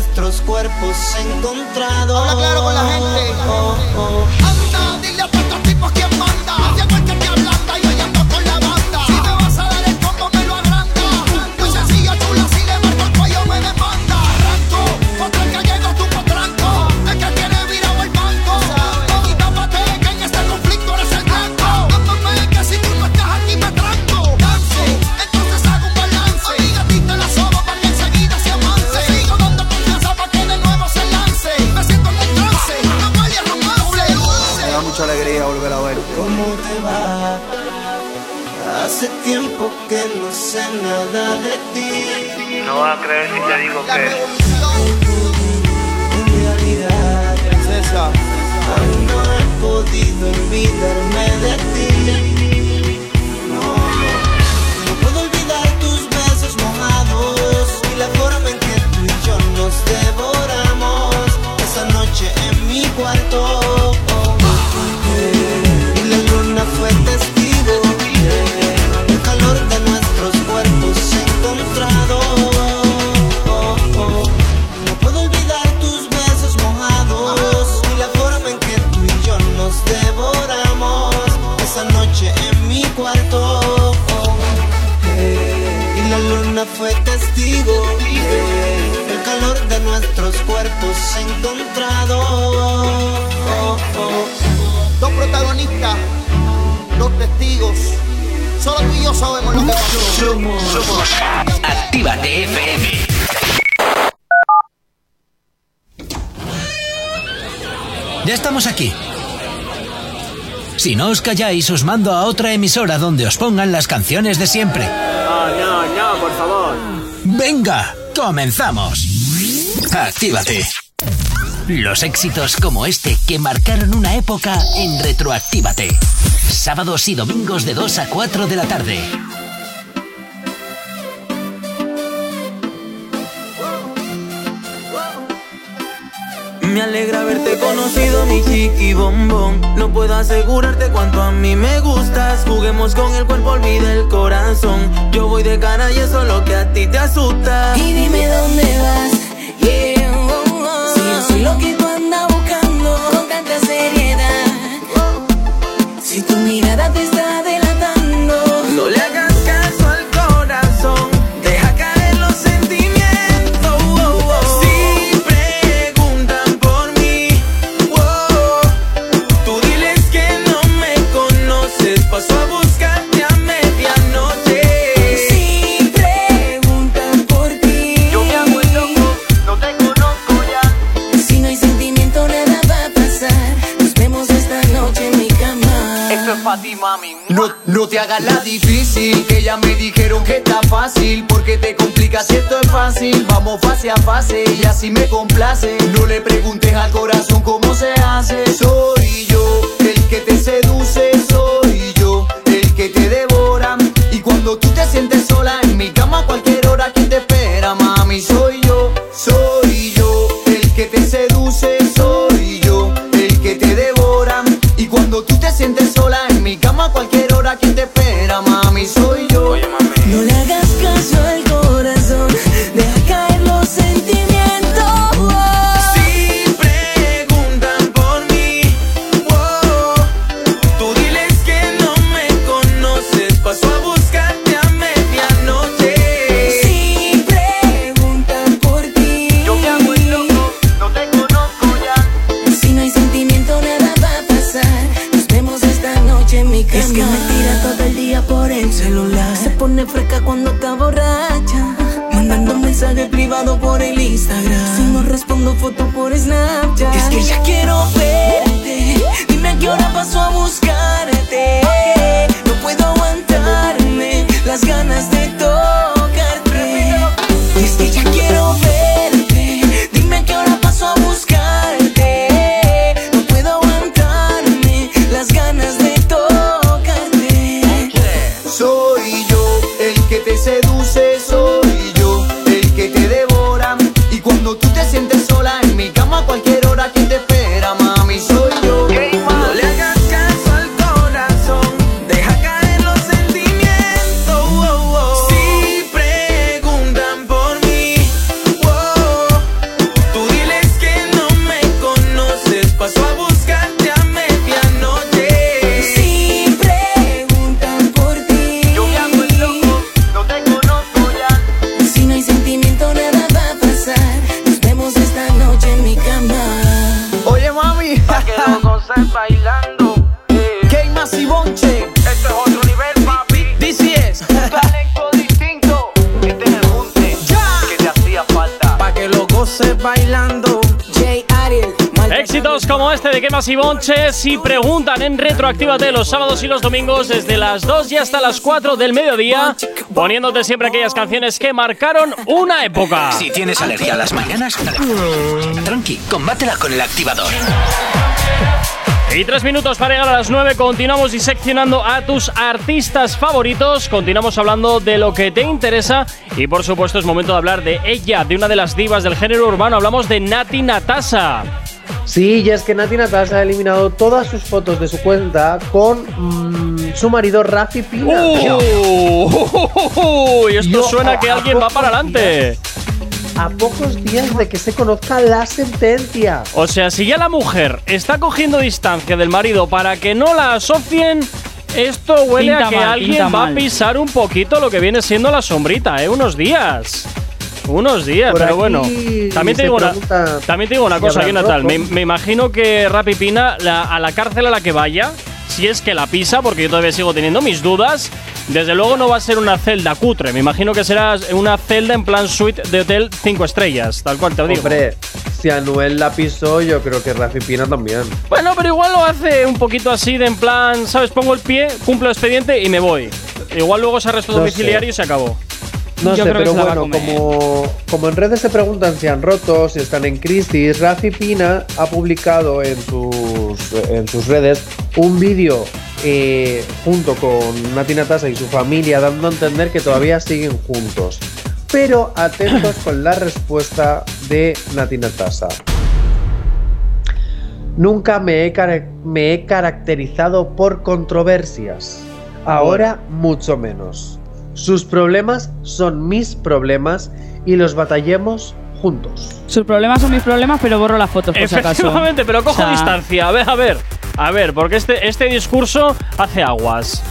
nuestros cuerpos encontrados. Habla claro con la gente. Oh, oh. oh. Anda, dile a tantos tipos quién más. os calláis, os mando a otra emisora donde os pongan las canciones de siempre. No, no, no, por favor. Venga, comenzamos. Actívate. Los éxitos como este que marcaron una época en Retroactívate. Sábados y domingos de 2 a 4 de la tarde. Me alegra verte conocido, mi chiqui bombón. No puedo asegurarte cuánto a mí me gustas. Juguemos con el cuerpo, olvida el corazón. Yo voy de cara y eso es lo que a ti te asusta. Y dime dónde vas. y así me complace. No le preguntes al corazón cómo se hace. Soy yo el que te seduce, soy yo el que te devora. Y cuando tú te sientes sola en mi cama a cualquier hora que te espera, mami, soy yo, soy yo el que te seduce, soy yo el que te devora. Y cuando tú te sientes sola si preguntan en Retroactívate los sábados y los domingos desde las 2 y hasta las 4 del mediodía, poniéndote siempre aquellas canciones que marcaron una época. Si tienes alergia a las mañanas, tranqui, combátela con el activador. Y tres minutos para llegar a las 9. Continuamos diseccionando a tus artistas favoritos. Continuamos hablando de lo que te interesa. Y por supuesto, es momento de hablar de ella, de una de las divas del género urbano. Hablamos de Nati Natasa. Sí, y es que Nati Natasha ha eliminado todas sus fotos de su cuenta con mm, su marido Rafi Pina. ¡Uh! y esto Yo, suena que a alguien va pocos para adelante. A pocos días de que se conozca la sentencia. O sea, si ya la mujer está cogiendo distancia del marido para que no la asocien, esto huele Pinta a que mal, alguien va a pisar un poquito lo que viene siendo la sombrita, ¿eh? Unos días. Unos días, Por pero bueno. También te, digo una, también te digo una cosa, Jonathan. Me, me imagino que Rappi Pina, la- a la cárcel a la que vaya, si es que la pisa, porque yo todavía sigo teniendo mis dudas, desde luego no va a ser una celda cutre. Me imagino que será una celda en plan suite de hotel 5 estrellas, tal cual te lo digo. Hombre, si Anuel la pisó, yo creo que Rafi Pina también. Bueno, pero igual lo hace un poquito así de en plan, ¿sabes? Pongo el pie, cumplo expediente y me voy. Igual luego se arresto No domiciliario sé. y se acabó. No Yo sé, pero bueno, como, como en redes se preguntan si han roto, si están en crisis, Rafi Pina ha publicado en sus, en sus redes un vídeo eh, junto con Nati Natasa y su familia dando a entender que todavía siguen juntos. Pero atentos con la respuesta de Nati Natasa. Nunca me he, me he caracterizado por controversias. Ahora mucho menos. Sus problemas son mis problemas y los batallemos juntos. Sus problemas son mis problemas, pero borro las fotos por si acaso. Efectivamente, pero cojo O sea, distancia. A ver, a ver. A ver, porque este, este discurso hace aguas.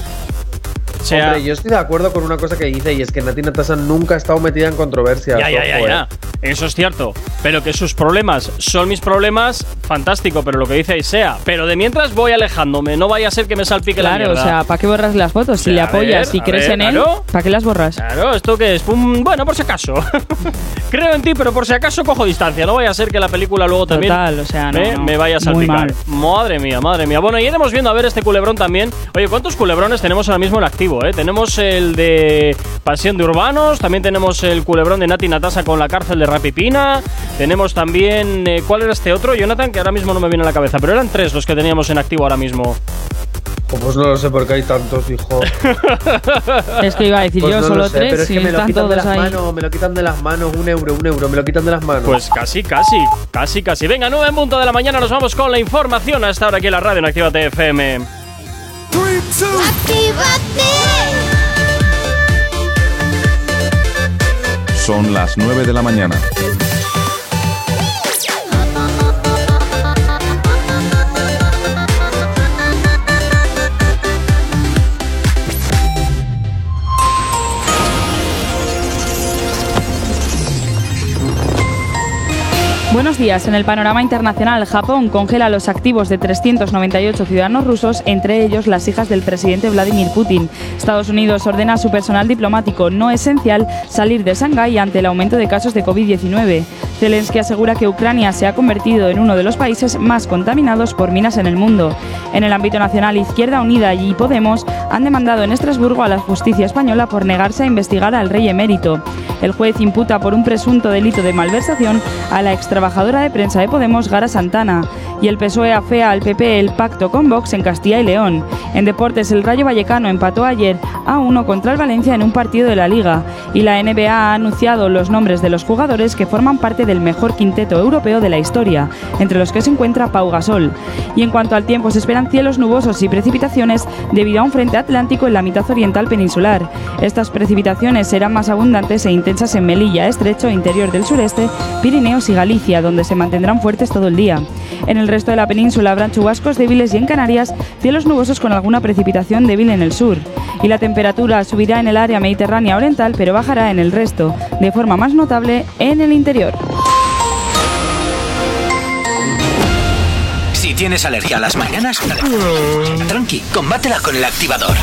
O sea, Hombre, yo estoy de acuerdo con una cosa que dice y es que Nati Natasa nunca ha estado metida en controversias. ya, ya, ya, eh. Eso es cierto. Pero que sus problemas son mis problemas, fantástico, pero lo que dice ahí sea. Pero de mientras voy alejándome, no vaya a ser que me salpique la Claro, o mierda. sea, ¿para qué borras las fotos? Si O sea, le apoyas ver, y a crees ver, en él, claro. ¿para qué las borras? Claro, ¿esto qué es? Pum, bueno, por si acaso. Creo en ti, pero por si acaso cojo distancia. No vaya a ser que la película luego también Total, o sea, no, me, no. me vaya a Muy salpicar. Madre mía, madre mía. Bueno, y iremos viendo a ver este culebrón también. Oye, ¿cuántos culebrones tenemos ahora mismo en activo? Eh? Tenemos el de Pasión de Urbanos, también tenemos el culebrón de Nati Natasa con la cárcel de Rapipina. Tenemos también. eh, ¿Cuál era este otro, Jonathan? Que ahora mismo no me viene a la cabeza, pero eran tres los que teníamos en activo ahora mismo. Pues no lo sé por qué hay tantos, hijo. Es que iba a decir Pues yo no solo sé, tres pero es que me lo quitan de las ahí. manos, me lo quitan de las manos, un euro, un euro, me lo quitan de las manos. Pues casi, casi, casi, casi. Venga, 9 en punto de la mañana, nos vamos con la información a esta hora aquí en la radio en Actívate FM. Son las 9 de la mañana. Buenos días. En el panorama internacional, Japón congela los activos de 398 ciudadanos rusos, entre ellos las hijas del presidente Vladimir Putin. Estados Unidos ordena a su personal diplomático no esencial salir de Shanghái ante el aumento de casos de COVID-19. Zelensky asegura que Ucrania se ha convertido en uno de los países más contaminados por minas en el mundo. En el ámbito nacional, Izquierda Unida y Podemos han demandado en Estrasburgo a la justicia española por negarse a investigar al rey emérito. El juez imputa por un presunto delito de malversación a la extrabajadora de prensa de Podemos, Gara Santana. Y el PSOE afea al PP el pacto con Vox en Castilla y León. En deportes, el Rayo Vallecano empató ayer a 1 contra el Valencia en un partido de la Liga. Y la NBA ha anunciado los nombres de los jugadores que forman parte del mejor quinteto europeo de la historia, entre los que se encuentra Pau Gasol. Y en cuanto al tiempo, se esperan cielos nubosos y precipitaciones debido a un frente atlántico en la mitad oriental peninsular. Estas precipitaciones serán más abundantes e intensas en Melilla, Estrecho, interior del sureste, Pirineos y Galicia, donde se mantendrán fuertes todo el día. En el resto de la península habrán chubascos débiles y en Canarias cielos nubosos con alguna precipitación débil en el sur. Y la temperatura subirá en el área mediterránea oriental, pero bajará en el resto, de forma más notable en el interior. Tienes alergia a las mañanas, tranqui, combátela con el activador.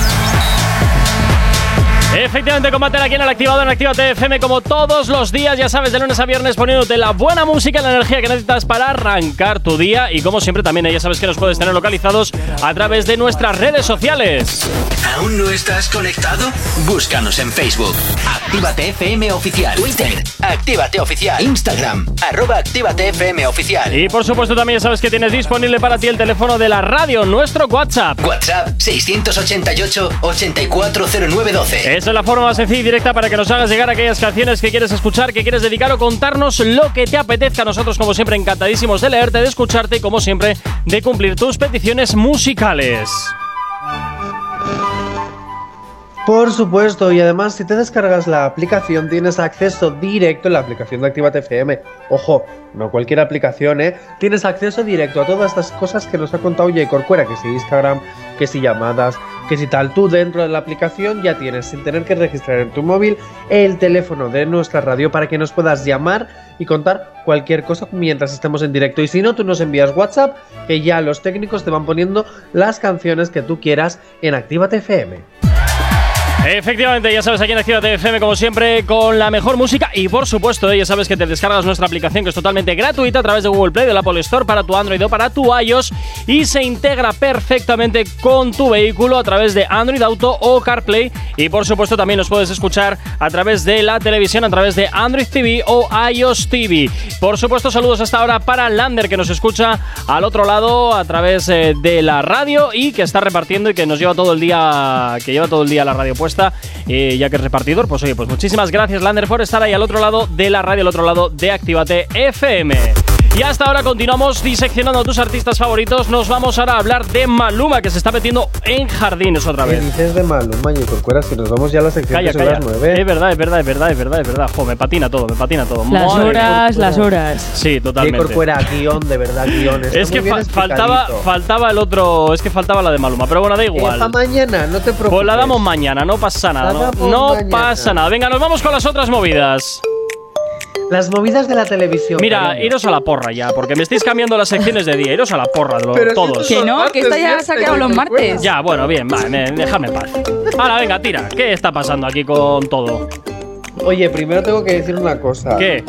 Efectivamente, combate aquí en el activador en Actívate FM como todos los días, ya sabes, de lunes a viernes poniéndote la buena música la energía que necesitas para arrancar tu día y como siempre también ya sabes que nos puedes tener localizados a través de nuestras redes sociales. ¿Aún no estás conectado? Búscanos en Facebook. Actívate FM Oficial. Twitter. Actívate Oficial. Instagram. Arroba Actívate FM Oficial. Y por supuesto también ya sabes que tienes disponible para ti el teléfono de la radio, nuestro WhatsApp. WhatsApp 688 840912. Esa es la forma más sencilla y directa para que nos hagas llegar aquellas canciones que quieres escuchar, que quieres dedicar o contarnos lo que te apetezca. Nosotros, como siempre, encantadísimos de leerte, de escucharte y, como siempre, de cumplir tus peticiones musicales. Por supuesto, y además si te descargas la aplicación tienes acceso directo en la aplicación de Actívate FM. Ojo, no cualquier aplicación, ¿eh? Tienes acceso directo a todas estas cosas que nos ha contado Jay Corcuera, que si Instagram, que si llamadas, que si tal. Tú dentro de la aplicación ya tienes, sin tener que registrar en tu móvil, el teléfono de nuestra radio para que nos puedas llamar y contar cualquier cosa mientras estemos en directo. Y si no, tú nos envías WhatsApp, que ya los técnicos te van poniendo las canciones que tú quieras en Actívate FM. Efectivamente, ya sabes, aquí en Actívate FM, como siempre, con la mejor música. Y por supuesto, ya sabes que te descargas nuestra aplicación que es totalmente gratuita a través de Google Play, de la Apple Store para tu Android o para tu iOS y se integra perfectamente con tu vehículo a través de Android Auto o CarPlay. Y por supuesto también nos puedes escuchar a través de la televisión, a través de Android TV o iOS TV. Por supuesto, saludos hasta ahora para Lander que nos escucha al otro lado a través eh, de la radio y que está repartiendo y que nos lleva todo el día, que lleva todo el día la radio puesta y ya que es repartidor, pues oye, pues muchísimas gracias Lander por estar ahí al otro lado de la radio, al otro lado de Actívate FM. Y hasta ahora continuamos diseccionando a tus artistas favoritos. Nos vamos ahora a hablar de Maluma, que se está metiendo en jardines otra ¿Qué vez. dices de Maluma y Corcuera? Si nos vamos ya a la sección Calla, que las 9. Es verdad, es verdad, es verdad, es verdad, es verdad. Jo, me patina todo, me patina todo. Las Madre horas, las horas. Sí, totalmente. Corcuera, guion, de verdad, guion. Está Es que fa- faltaba, faltaba el otro. Es que faltaba la de Maluma, pero bueno, da igual. pa' mañana, no te preocupes. Pues la damos mañana, no pasa nada. La No, damos no mañana. pasa nada. Venga, nos vamos con las otras movidas. Las movidas de la televisión. Mira, cariño. iros a la porra ya, porque me estáis cambiando las secciones de día. Iros a la porra, lo- Pero todos. Que no, que esta ya se ha quedado los martes. Ya, bueno, bien, vale, me- déjame en paz. Ahora, venga, tira. ¿Qué está pasando aquí con todo? Oye, primero tengo que decir una cosa. ¿Qué?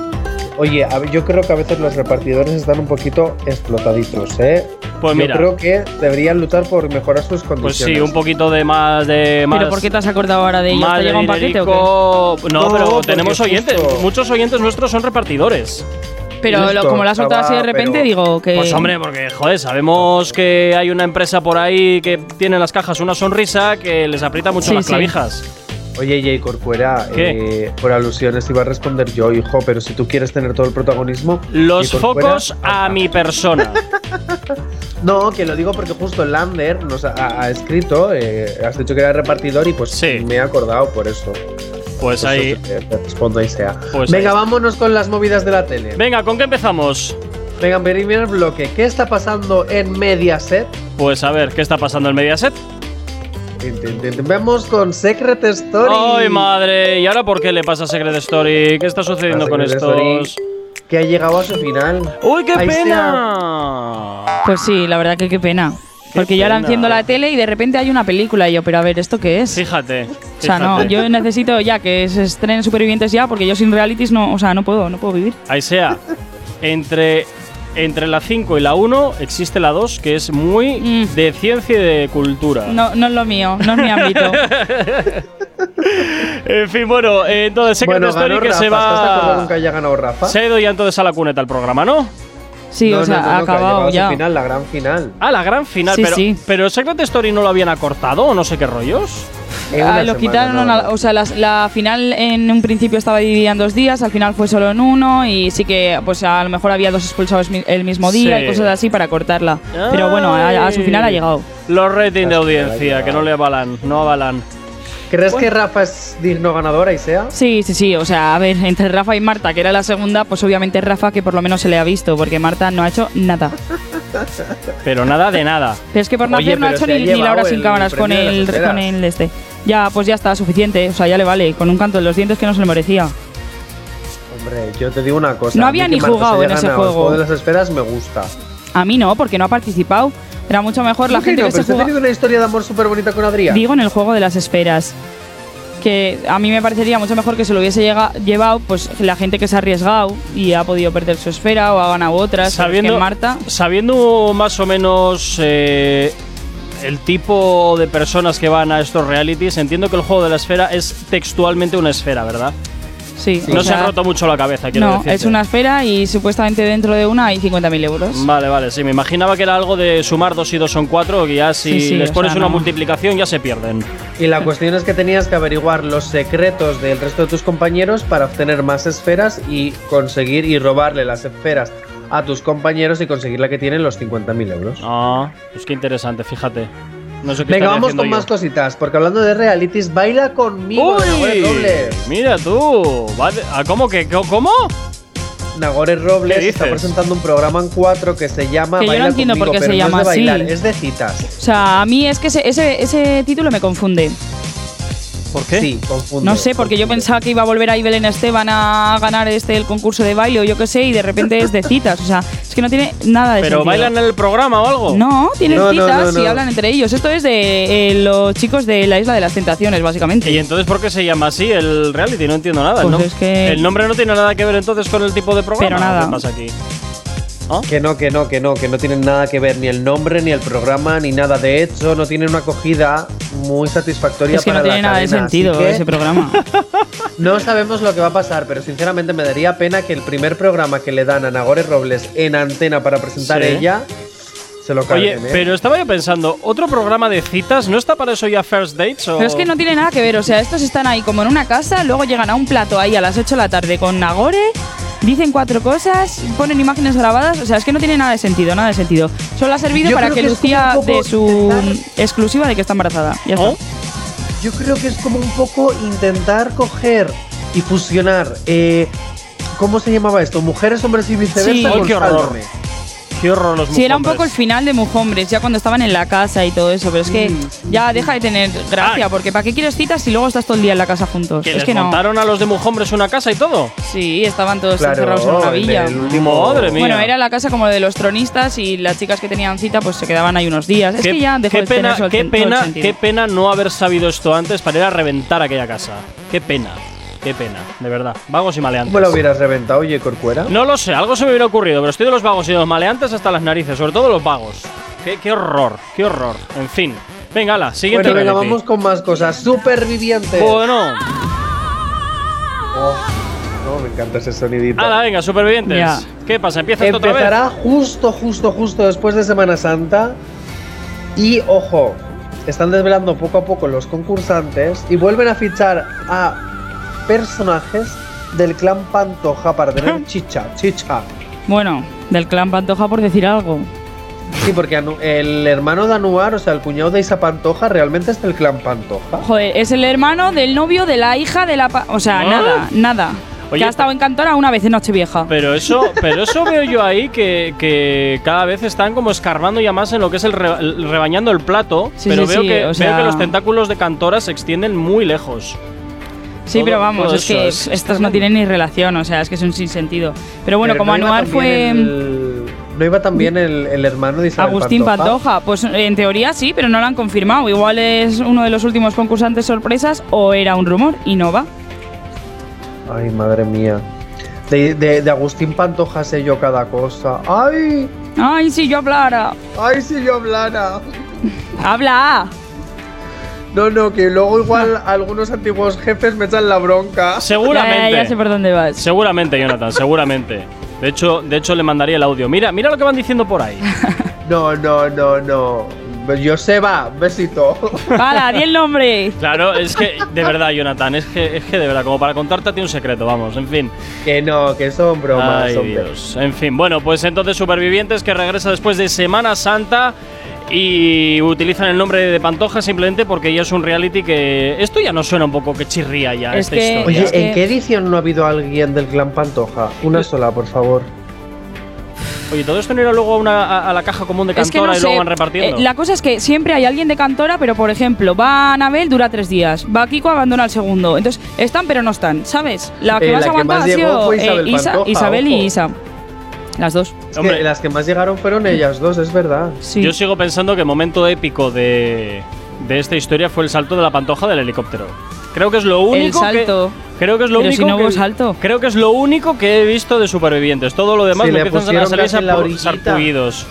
Oye, a yo creo que a veces los repartidores están un poquito explotaditos, ¿eh? Pues yo mira. creo que deberían luchar por mejorar sus Pues condiciones. sí, un poquito de más de más. ¿Pero por qué te has acordado ahora de ellos? ¿Te llega un paquete o qué? No, No, pero tenemos justo- oyentes. Muchos oyentes nuestros son repartidores. Pero lo- Justo, como lo has soltado así de repente, pero- digo que. Pues hombre, porque joder, sabemos que hay una empresa por ahí que tiene en las cajas una sonrisa que les aprieta mucho Sí, las sí. clavijas. Oye, Jay Corcuera, ¿Qué? eh, por alusiones iba a responder yo, hijo, pero si tú quieres tener todo el protagonismo. Los focos a mi persona. No, que lo digo porque justo Lander nos ha, ha escrito, eh, has dicho que era repartidor y pues Sí. me he acordado por eso. Pues Por ahí. eso te- te respondo ahí sea. Pues Venga, ahí. vámonos con las movidas de la tele. Venga, ¿con qué empezamos? Venga, primer bloque. ¿Qué está pasando en Mediaset? Pues a ver, ¿qué está pasando en Mediaset? Vemos con Secret Story. ¡Ay, madre! ¿Y ahora por qué le pasa a Secret Story? ¿Qué está sucediendo con estos? Story, Que ha llegado a su final. ¡Uy, qué Ahí sea. pena! Pues sí, la verdad que qué pena. Porque yo ahora enciendo la tele y de repente hay una película y yo, pero a ver, ¿esto qué es? Fíjate. O sea, no, yo necesito ya que se estrenen supervivientes ya, porque yo sin realities no, o sea, no puedo, no puedo vivir. Ahí sea. Entre, entre la 5 y la 1 existe la 2, que es muy Mm. de ciencia y de cultura. No, no es lo mío, no es mi ámbito. En fin, bueno, eh, entonces Secret Bueno, que Rafa. se ¿Estás de acuerdo con va. que haya ganado Rafa? Se ha ido ya entonces a la cuneta el programa, ¿no? Sí, No, o sea, no, no, ha acabado ya. final, la gran final. Ah, la gran final. Sí, pero, sí. pero Secret Story no lo habían acortado o no sé qué rollos. Ah, lo quitaron, no, no. o sea, las- la, final en un principio estaba dividida en dos días, al final fue solo en uno y sí que pues a lo mejor había dos expulsados mi- el mismo día Sí. y cosas así para cortarla. Pero bueno, a, a su final ha llegado. Los ratings de audiencia, que no le avalan, no avalan. ¿Crees que Rafa es digno ganador, Isea? Sí, sí, sí, o sea, a ver, entre Rafa y Marta, que era la segunda, pues obviamente Rafa que por lo menos se le ha visto, porque Marta no ha hecho nada. Pero nada de nada. Pero es que por Oye, nacer no ha hecho ni, ni la hora sin cámaras con el, con el este. Ya, pues ya está, suficiente, o sea, ya le vale, con un canto en los dientes que no se le merecía. Hombre, yo te digo una cosa. No había ni jugado en ese ganado el juego. de las esferas me gusta. A mí no, porque no ha participado. Era mucho mejor la ¿Cómo que gente no? que Pero se juega. tenido una historia de amor súper bonita con Adrián. Digo en el juego de las esferas. que a mí me parecería mucho mejor que se lo hubiese llega- llevado pues la gente que se ha arriesgado y ha podido perder su esfera o ha ganado otras. Es que Sabiendo, Marta. sabiendo más o menos eh, el tipo de personas que van a estos realities, entiendo que el juego de la esfera es textualmente una esfera, ¿verdad? Sí. No o se ha roto mucho la cabeza, quiero No, decirte. es una esfera y supuestamente dentro de una hay 50.000 euros. Vale, vale, sí, me imaginaba que era algo de sumar dos y dos son cuatro, que ya si Sí, sí, les o pones sea, una no. multiplicación ya se pierden. Y la cuestión es que tenías que averiguar los secretos del resto de tus compañeros para obtener más esferas y conseguir y robarle las esferas a tus compañeros y conseguir la que tienen los 50.000 euros. Ah, pues qué interesante, fíjate. No sé qué Venga, vamos con yo. más cositas, porque hablando de realities, baila conmigo, ¡Uy! Nagore Robles. Mira tú. ¿ah, ¿Cómo que? ¿Cómo? Nagore Robles ¿Qué está presentando un programa en cuatro que se llama Que yo no Baila entiendo por conmigo, qué se pero llama no es de así. bailar, es de citas. O sea, a mí es que ese, ese, ese título me confunde. ¿Por qué? Sí. No sé, porque yo pensaba que iba a volver ahí Belén Esteban a ganar este el concurso de baile o yo qué sé, y de repente es de citas. O sea, es que no tiene nada de ¿Pero sentido. bailan en el programa o algo? No, tienen No, no, citas no, y hablan entre ellos. Esto es de eh, los chicos de la Isla de las Tentaciones, básicamente. ¿Y entonces por qué se llama así el reality? No entiendo nada. Pues ¿no? es que- El nombre no tiene nada que ver entonces con el tipo de programa. Pero nada. ¿o ¿Qué aquí? Que no, que no, que no, que no tienen nada que ver ni el nombre, ni el programa, ni nada. De hecho, no tienen una acogida muy satisfactoria Es que no para tiene la nada de cadena, sentido que ese programa. No sabemos lo que va a pasar, pero sinceramente me daría pena que el primer programa que le dan a Nagore Robles en antena para presentar Sí. ella se lo Oye, carguen, ¿eh? pero estaba yo pensando, ¿otro programa de citas no está para eso ya First Dates? O... Pero es que no tiene nada que ver. O sea, estos están ahí como en una casa, luego llegan a un plato ahí a las 8 de la tarde con Nagore, dicen cuatro cosas, ponen imágenes grabadas. O sea, es que no tiene nada de sentido, nada de sentido. Solo ha servido Yo para creo que que es Lucía como un poco de su exclusiva de que está embarazada. Ya está. ¿Oh? Yo creo que es como un poco intentar coger y fusionar. Eh, ¿Cómo se llamaba esto? Mujeres, hombres y viceversa. Sí. ¡Ay, con qué horror! Sálvame. Qué horror los Sí, era un poco el final de Mujombres, ya cuando estaban en la casa y todo eso, pero es que ya deja de tener gracia, Ah. porque ¿para qué quieres citas si luego estás todo el día en la casa juntos? ¿Que es les que no. montaron a los de Mujombres una casa y todo? Sí, estaban todos Claro, encerrados en una en villa. el último- Madre mía. Bueno, era la casa como de los tronistas y las chicas que tenían cita pues se quedaban ahí unos días. Es Qué- que ya dejó qué de tener pena, el qué pena, qué pena no haber sabido esto antes para ir a reventar aquella casa. Qué pena, qué pena, de verdad. Vagos y maleantes. ¿Cómo lo hubieras reventado, oye, Corcuera? No lo sé, algo se me hubiera ocurrido, pero estoy de los vagos y de los maleantes hasta las narices, sobre todo los vagos. Qué, qué horror, qué horror. En fin. Venga, ala, siguiente Bueno, venga, vamos con más cosas. Supervivientes. Bueno, Oh, no, me encanta ese sonidito. ala, venga, supervivientes. Ya. ¿Qué pasa? ¿Empieza esto otra vez? Empezará justo, justo, justo después de Semana Santa. Y ojo, están desvelando poco a poco los concursantes y vuelven a fichar a personajes del clan Pantoja para tener chicha, chicha. Bueno, del clan Pantoja por decir algo. Sí, porque el hermano de Anuar, o sea, el cuñado de Isa Pantoja, realmente es del clan Pantoja. Joder, es el hermano del novio de la hija de la... pa- o sea, ¿Ah? nada, nada. Oye, que ha estado en Cantora una vez en Nochevieja. Pero eso, pero eso veo yo ahí que, que cada vez están como escarbando ya más en lo que es el, re- el- rebañando el plato. Sí, pero sí, veo, sí, que, o veo que los tentáculos de Cantora se extienden muy lejos. Sí, Todo- pero vamos, es que es- estos no tienen ni relación, o sea, es que es un sinsentido. Pero bueno, Pero como no Anuar fue el- ¿No iba también el, el hermano de Isabel Agustín Pantoja? Pantoja, pues en teoría sí, pero no lo han confirmado. Igual es uno de los últimos concursantes sorpresas o era un rumor y no va. Ay, madre mía. De, de- de Agustín Pantoja sé yo cada cosa. ¡Ay! Ay, si yo hablara. ¡Ay, si yo hablara! Habla. No, no, que luego igual algunos antiguos jefes me echan la bronca. Seguramente. Ya, ya sé por dónde vas. Seguramente, Jonathan, seguramente. De hecho, de hecho, le mandaría el audio. Mira, mira lo que van diciendo por ahí. No, no, no, no. Joseba, besito. ¡Hala, di el nombre! Claro, es que, de verdad, Jonathan, es que, es que de verdad, como para contarte a ti un secreto, vamos, en fin. Que no, que son bromas, Ay, hombre. Dios. En fin, bueno, pues entonces Supervivientes que regresa después de Semana Santa y utilizan el nombre de Pantoja simplemente porque ya es un reality que. Esto ya no suena un poco que chirría ya Es esta que- historia. Oye, Es que- ¿en qué edición no ha habido alguien del clan Pantoja? Una sola, por favor. Oye, todo esto no irá luego a, una- a- a la caja común de Es que Cantora no y luego sé. van repartiendo. eh, la cosa es que siempre hay alguien de Cantora, pero por ejemplo, va Anabel, dura tres días. Va Kiko, abandona el segundo. Entonces, están pero no están, ¿sabes? La que Eh, más la que aguantado más ha llegó sido fue eh, Isabel Isa- Pantoja, Isabel y. Isa. Las dos. Es Hombre. que las que más llegaron fueron ellas dos, es verdad. Sí. Yo sigo pensando que momento épico de, de esta historia fue el salto de la pantoja del helicóptero. Creo que es lo único salto. que creo que es lo Pero único si no que salto. creo que es lo único que he visto de supervivientes. Todo lo demás Si me empiezan a salir sarpullidos.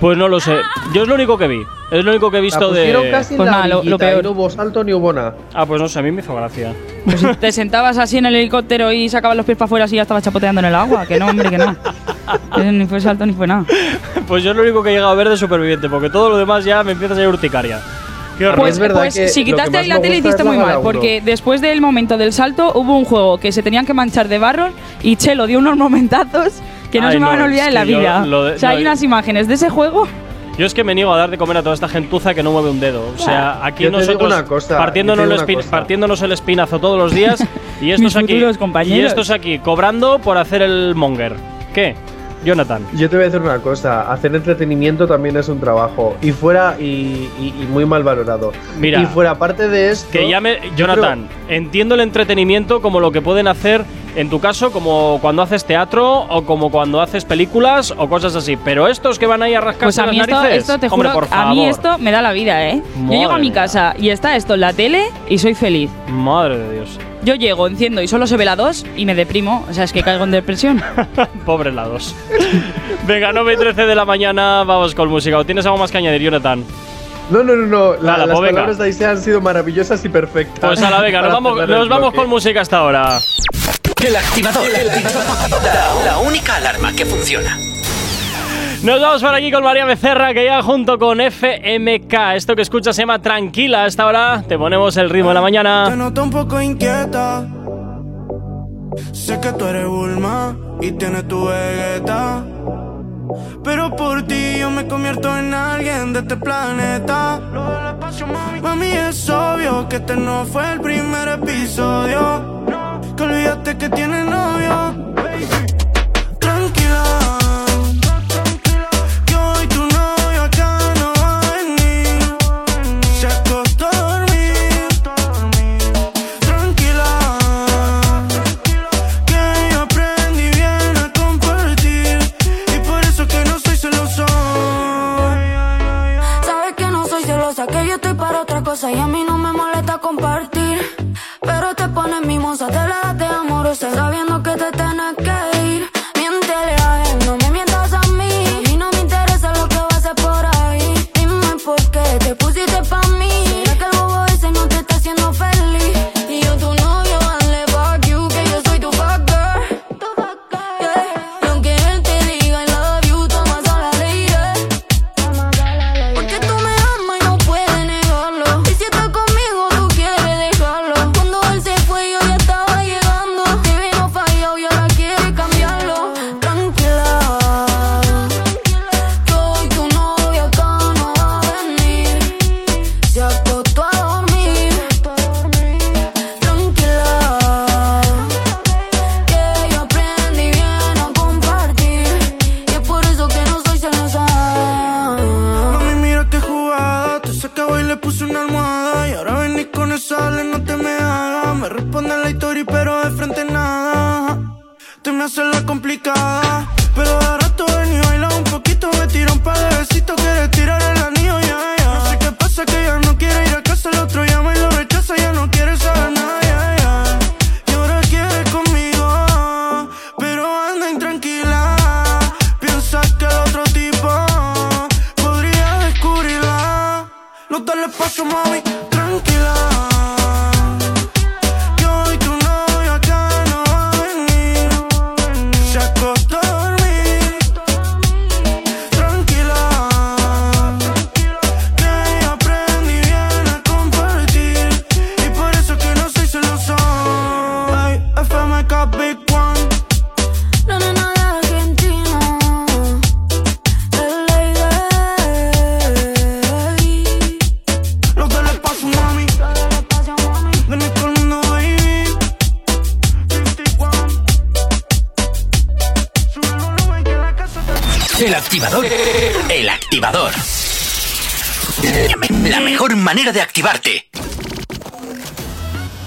Pues no lo sé. Yo es lo único que vi. Es lo único que he visto La de casi Pues la nada, lo- lo peor. y no hubo salto ni hubo nada. Ah, pues no sé, a mí me hizo gracia. Pues si te sentabas así en el helicóptero y sacabas los pies para afuera así ya estabas chapoteando en el agua. Que no, hombre, que no. Que ni fue salto ni fue nada. Pues yo es lo único que he llegado a ver de superviviente, porque todo lo demás ya me empieza a salir urticaria. Qué horror. Pues, pues si quitaste ahí la tele hiciste muy mal, porque después del momento del salto hubo un juego que se tenían que manchar de barro y Chelo dio unos momentazos que no Ay, se me van no, a olvidar en la que yo vida. lo de- o sea, no, hay unas imágenes de ese juego. Yo es que me niego a dar de comer a toda esta gentuza que no mueve un dedo. O sea, aquí Yo te digo nosotros una cosa, partiéndonos, yo te el digo una espi- cosa. partiéndonos el espinazo todos los días y estos Mis aquí futuros compañeros. y estos aquí cobrando por hacer el monger. ¿Qué? Jonathan. Yo te voy a decir una cosa, hacer entretenimiento también es un trabajo y fuera y, y- y muy mal valorado. Mira, y fuera parte de esto, Que llame Jonathan, entiendo el entretenimiento como lo que pueden hacer en tu caso como cuando haces teatro o como cuando haces películas o cosas así, pero estos que van ahí a rascarse Pues a las mí esto, narices, esto te hombre, juro, por favor. a mí esto me da la vida, ¿eh? Madre Yo llego a mi mía. casa y está esto en la tele y soy feliz. Madre de Dios. Yo llego, enciendo y solo se ve la 2 y me deprimo. O sea, es que caigo en depresión. Pobre la dos. Venga, 9 y 13 de la mañana, vamos con música. ¿O tienes algo más que añadir, Jonathan? No, no, no, no. la- las pues venga. palabras de Aisea han sido maravillosas y perfectas. Pues a la venga, nos vamos, el nos vamos con música hasta ahora. El activador. La, la única alarma que funciona. Nos vamos por aquí con María Becerra, que ya junto con FMK, esto que escuchas se llama Tranquila. A esta hora te ponemos el ritmo de la Te mañana. noto un poco inquieta. Sé que tú eres Bulma y tienes tu Vegeta. Pero por ti yo me convierto en alguien de este planeta. Mami, es obvio que este no fue el primer episodio. Que olvidaste que tienes novio. Y a mí no me molesta compartir. Pero te pones mimosa, te la das de amorosa, sabiendo que te tienes que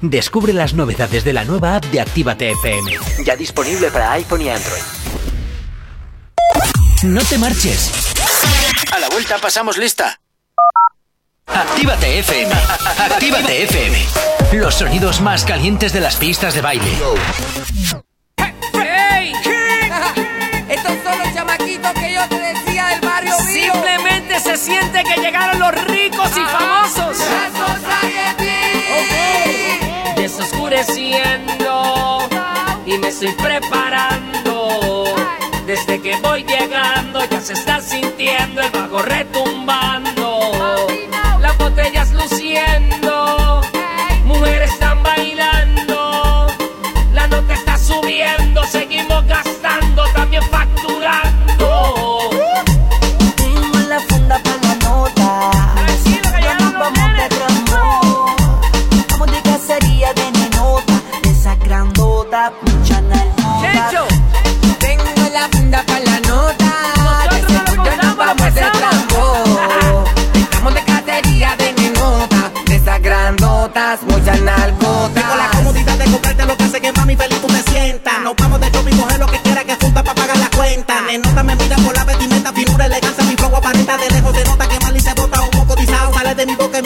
Descubre las novedades de la nueva app de Actívate FM. Ya disponible para iPhone y Android. No te marches. A la vuelta pasamos lista. Actívate FM. Actívate FM. Los sonidos más calientes de las pistas de baile. ¡Ey! Estos son los chamaquitos que yo te decía del barrio mío. Simplemente se siente que llegaron los ricos y famosos. Y me estoy preparando. Desde que voy llegando ya se está sintiendo el bajo retumbando. Grandota, mucha nalgota. Tengo la funda para la nota. De seguro nos vamos de trambo. Estamos de cacería de nenota. De esas grandotas, muchas nalgotas. Tengo la comodidad de comprarte lo que hace que mami feliz tú te sientas. Nos vamos de shopping, coger lo que quiera que junta para pagar la cuenta. Nenota me mira por la vestimenta, finura, elegancia, mi flow aparenta de lejos se nota que Mali se bota un poco disado. Sale de mi boca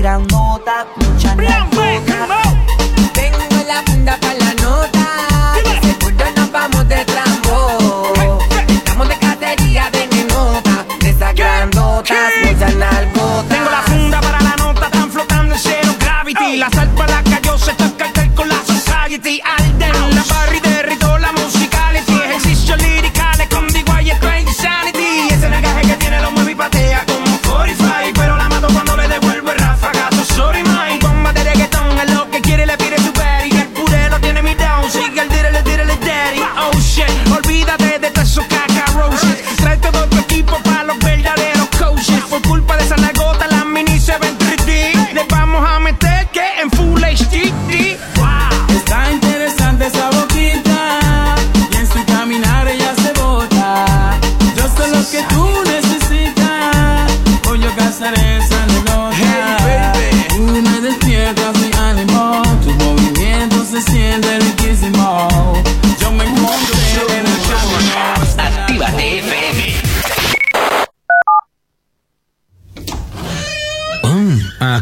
gran nota, mucha nalgota.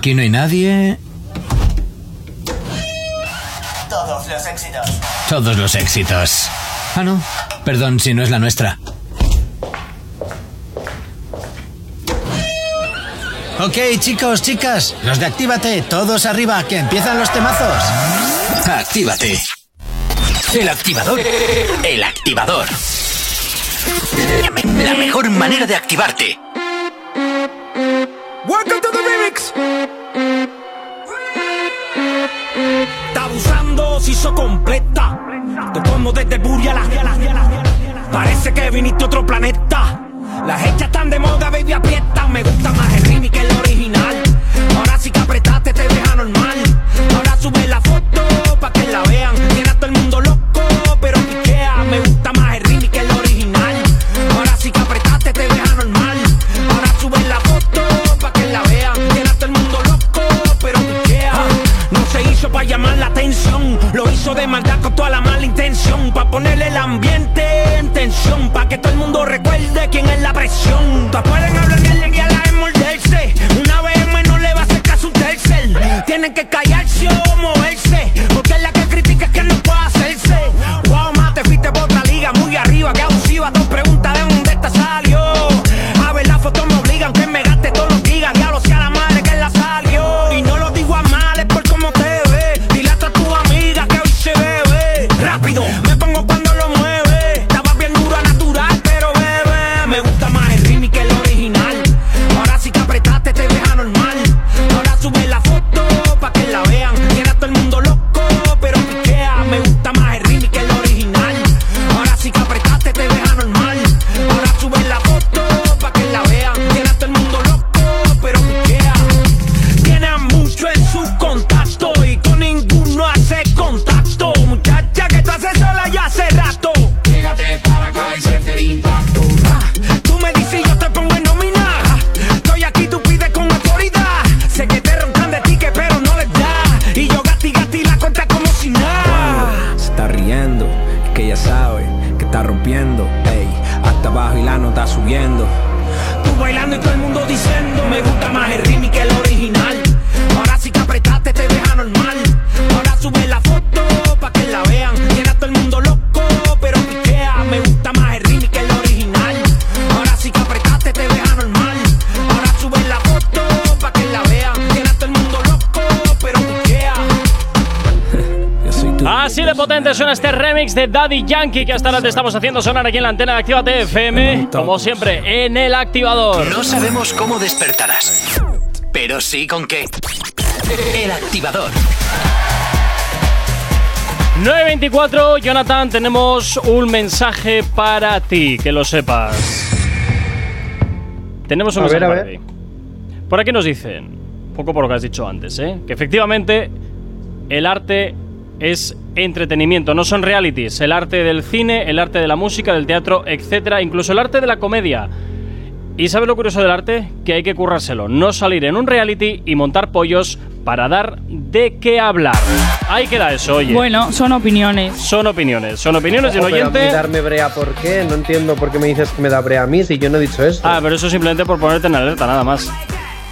Aquí no hay nadie. Todos los éxitos. Todos los éxitos. Ah, no. Perdón si no es la nuestra. Ok, chicos, chicas, los de Actívate, todos arriba, que empiezan los temazos. Actívate. El activador. El activador. La mejor manera de activarte. Que ella sabe que está rompiendo. Ey, hasta abajo y la nota subiendo. Tú bailando y todo el mundo diciendo Me gusta más el remix que el original Ahora sí que apretaste, te deja normal Ahora sube la foto pa' que la vean Tiene a todo el mundo loco, potente suena este remix de Daddy Yankee que hasta ahora te estamos haciendo sonar aquí en la antena de Actívate FM. Como siempre, en el activador. No sabemos cómo despertarás, pero sí con qué. El activador. 924, Jonathan, tenemos un mensaje para ti, que lo sepas. Tenemos un A mensaje ver, para ti. Por aquí nos dicen, un poco por lo que has dicho antes, ¿eh? que efectivamente el arte es entretenimiento, no son realities. El arte del cine, el arte de la música, del teatro, etcétera, incluso el arte de la comedia. ¿Y sabes lo curioso del arte? Que hay que currárselo, no salir en un reality y montar pollos para dar de qué hablar. Ahí queda eso, oye. Bueno, son opiniones. Son opiniones, son opiniones de un pero mí oyente. darme brea, ¿por qué? No entiendo por qué me dices que me da brea a mí si yo no he dicho eso. Ah, pero eso simplemente por ponerte en alerta, nada más.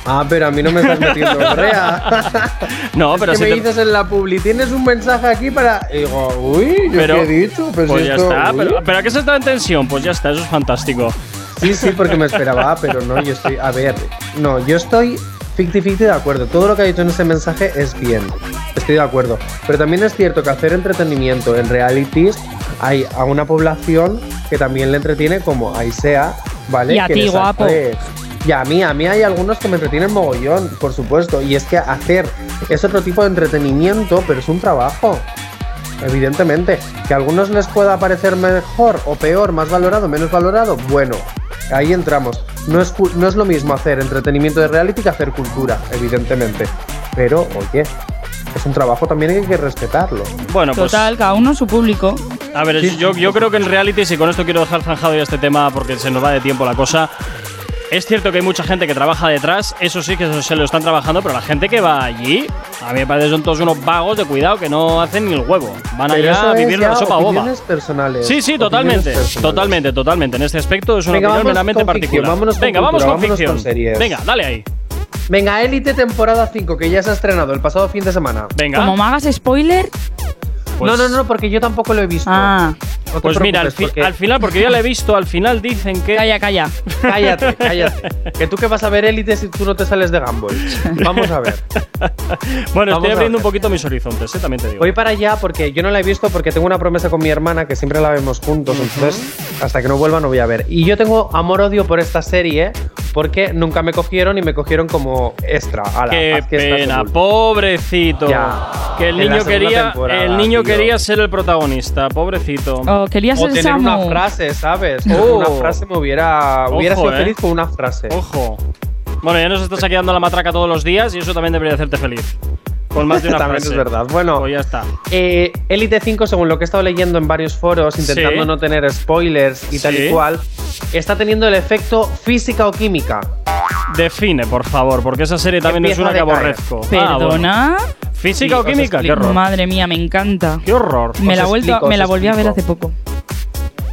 Ah, pero a mí no me estás metiendo brea. No, es pero que si me te- dices en la publi, tienes un mensaje aquí para... Y digo, uy, ¿yo Pero, qué he dicho? Pues, pues ya esto- está, uy. pero, pero ¿a qué se está en tensión? Pues ya está, eso es fantástico. Sí, sí, porque me esperaba, pero no, yo estoy... A ver, no, yo estoy 50-50 de acuerdo. Todo lo que ha dicho en ese mensaje es bien. Estoy de acuerdo. Pero también es cierto que hacer entretenimiento en realities hay a una población que también le entretiene como a Isea, ¿vale? Y a Que ti, les guapo. hace- Y a mí, a mí hay algunos que me entretienen mogollón, por supuesto. Y es que hacer es otro tipo de entretenimiento, pero es un trabajo. Evidentemente. Que a algunos les pueda parecer mejor o peor, más valorado, menos valorado, bueno, ahí entramos. No es, no es lo mismo hacer entretenimiento de reality que hacer cultura, evidentemente. Pero, oye, es un trabajo también que hay que respetarlo. Bueno, pues. Total, cada uno su público. A ver, yo, yo creo que en reality, y con esto quiero dejar zanjado ya este tema porque se nos va de tiempo la cosa. Es cierto que hay mucha gente que trabaja detrás, eso sí que eso se lo están trabajando, pero la gente que va allí, a mí me parece que son todos unos vagos de cuidado que no hacen ni el huevo. Van Pero allá a vivir la sopa boba. personales. Sí, sí, totalmente, personales. totalmente, totalmente. En este aspecto es una Venga, opinión vamos meramente con ficción, particular. vámonos con Venga, vamos con ficción. Venga, dale ahí. Venga, Élite temporada 5, que ya se ha estrenado el pasado fin de semana. Venga. Como me hagas spoiler, Pues No, no, no, porque yo tampoco lo he visto. Ah. Te Pues mira, al, preocupes, fi- porque- al final, porque yo la he visto, al final dicen que. Calla, calla. Cállate, cállate. Que tú que vas a ver élite si tú no te sales de Gumball. Vamos a ver. Bueno, Vamos estoy abriendo un poquito mis horizontes, ¿eh? también te digo. Voy para allá porque yo no la he visto porque tengo una promesa con mi hermana que siempre la vemos juntos. Entonces, hasta que no vuelva no voy a ver. Y yo tengo amor-odio por esta serie porque nunca me cogieron y me cogieron como extra. Ala, Qué haz que estás pena, pobrecito. Ya. Que el la niño quería, el niño tío. quería ser el protagonista, pobrecito. Oh, quería O ser tener Samu. una frase, ¿sabes? Oh. Una frase me hubiera, hubiera Ojo, sido eh. feliz con una frase. Ojo. Bueno, ya nos estás aquí dando la matraca todos los días y eso también debería hacerte feliz. Con más de una También frase. es verdad. Bueno, Pues ya está. Eh, Elite 5, según lo que he estado leyendo en varios foros, intentando Sí. no tener spoilers y tal y cual, está teniendo el efecto física o química. Define, por favor, porque esa serie también es Empieza una a que aborrezco. Ah, bueno. ¿Perdona? ¿Física Sí, o química? Qué horror. Madre mía, me encanta. Qué horror. Me Os la, explico, me la volví a ver hace poco.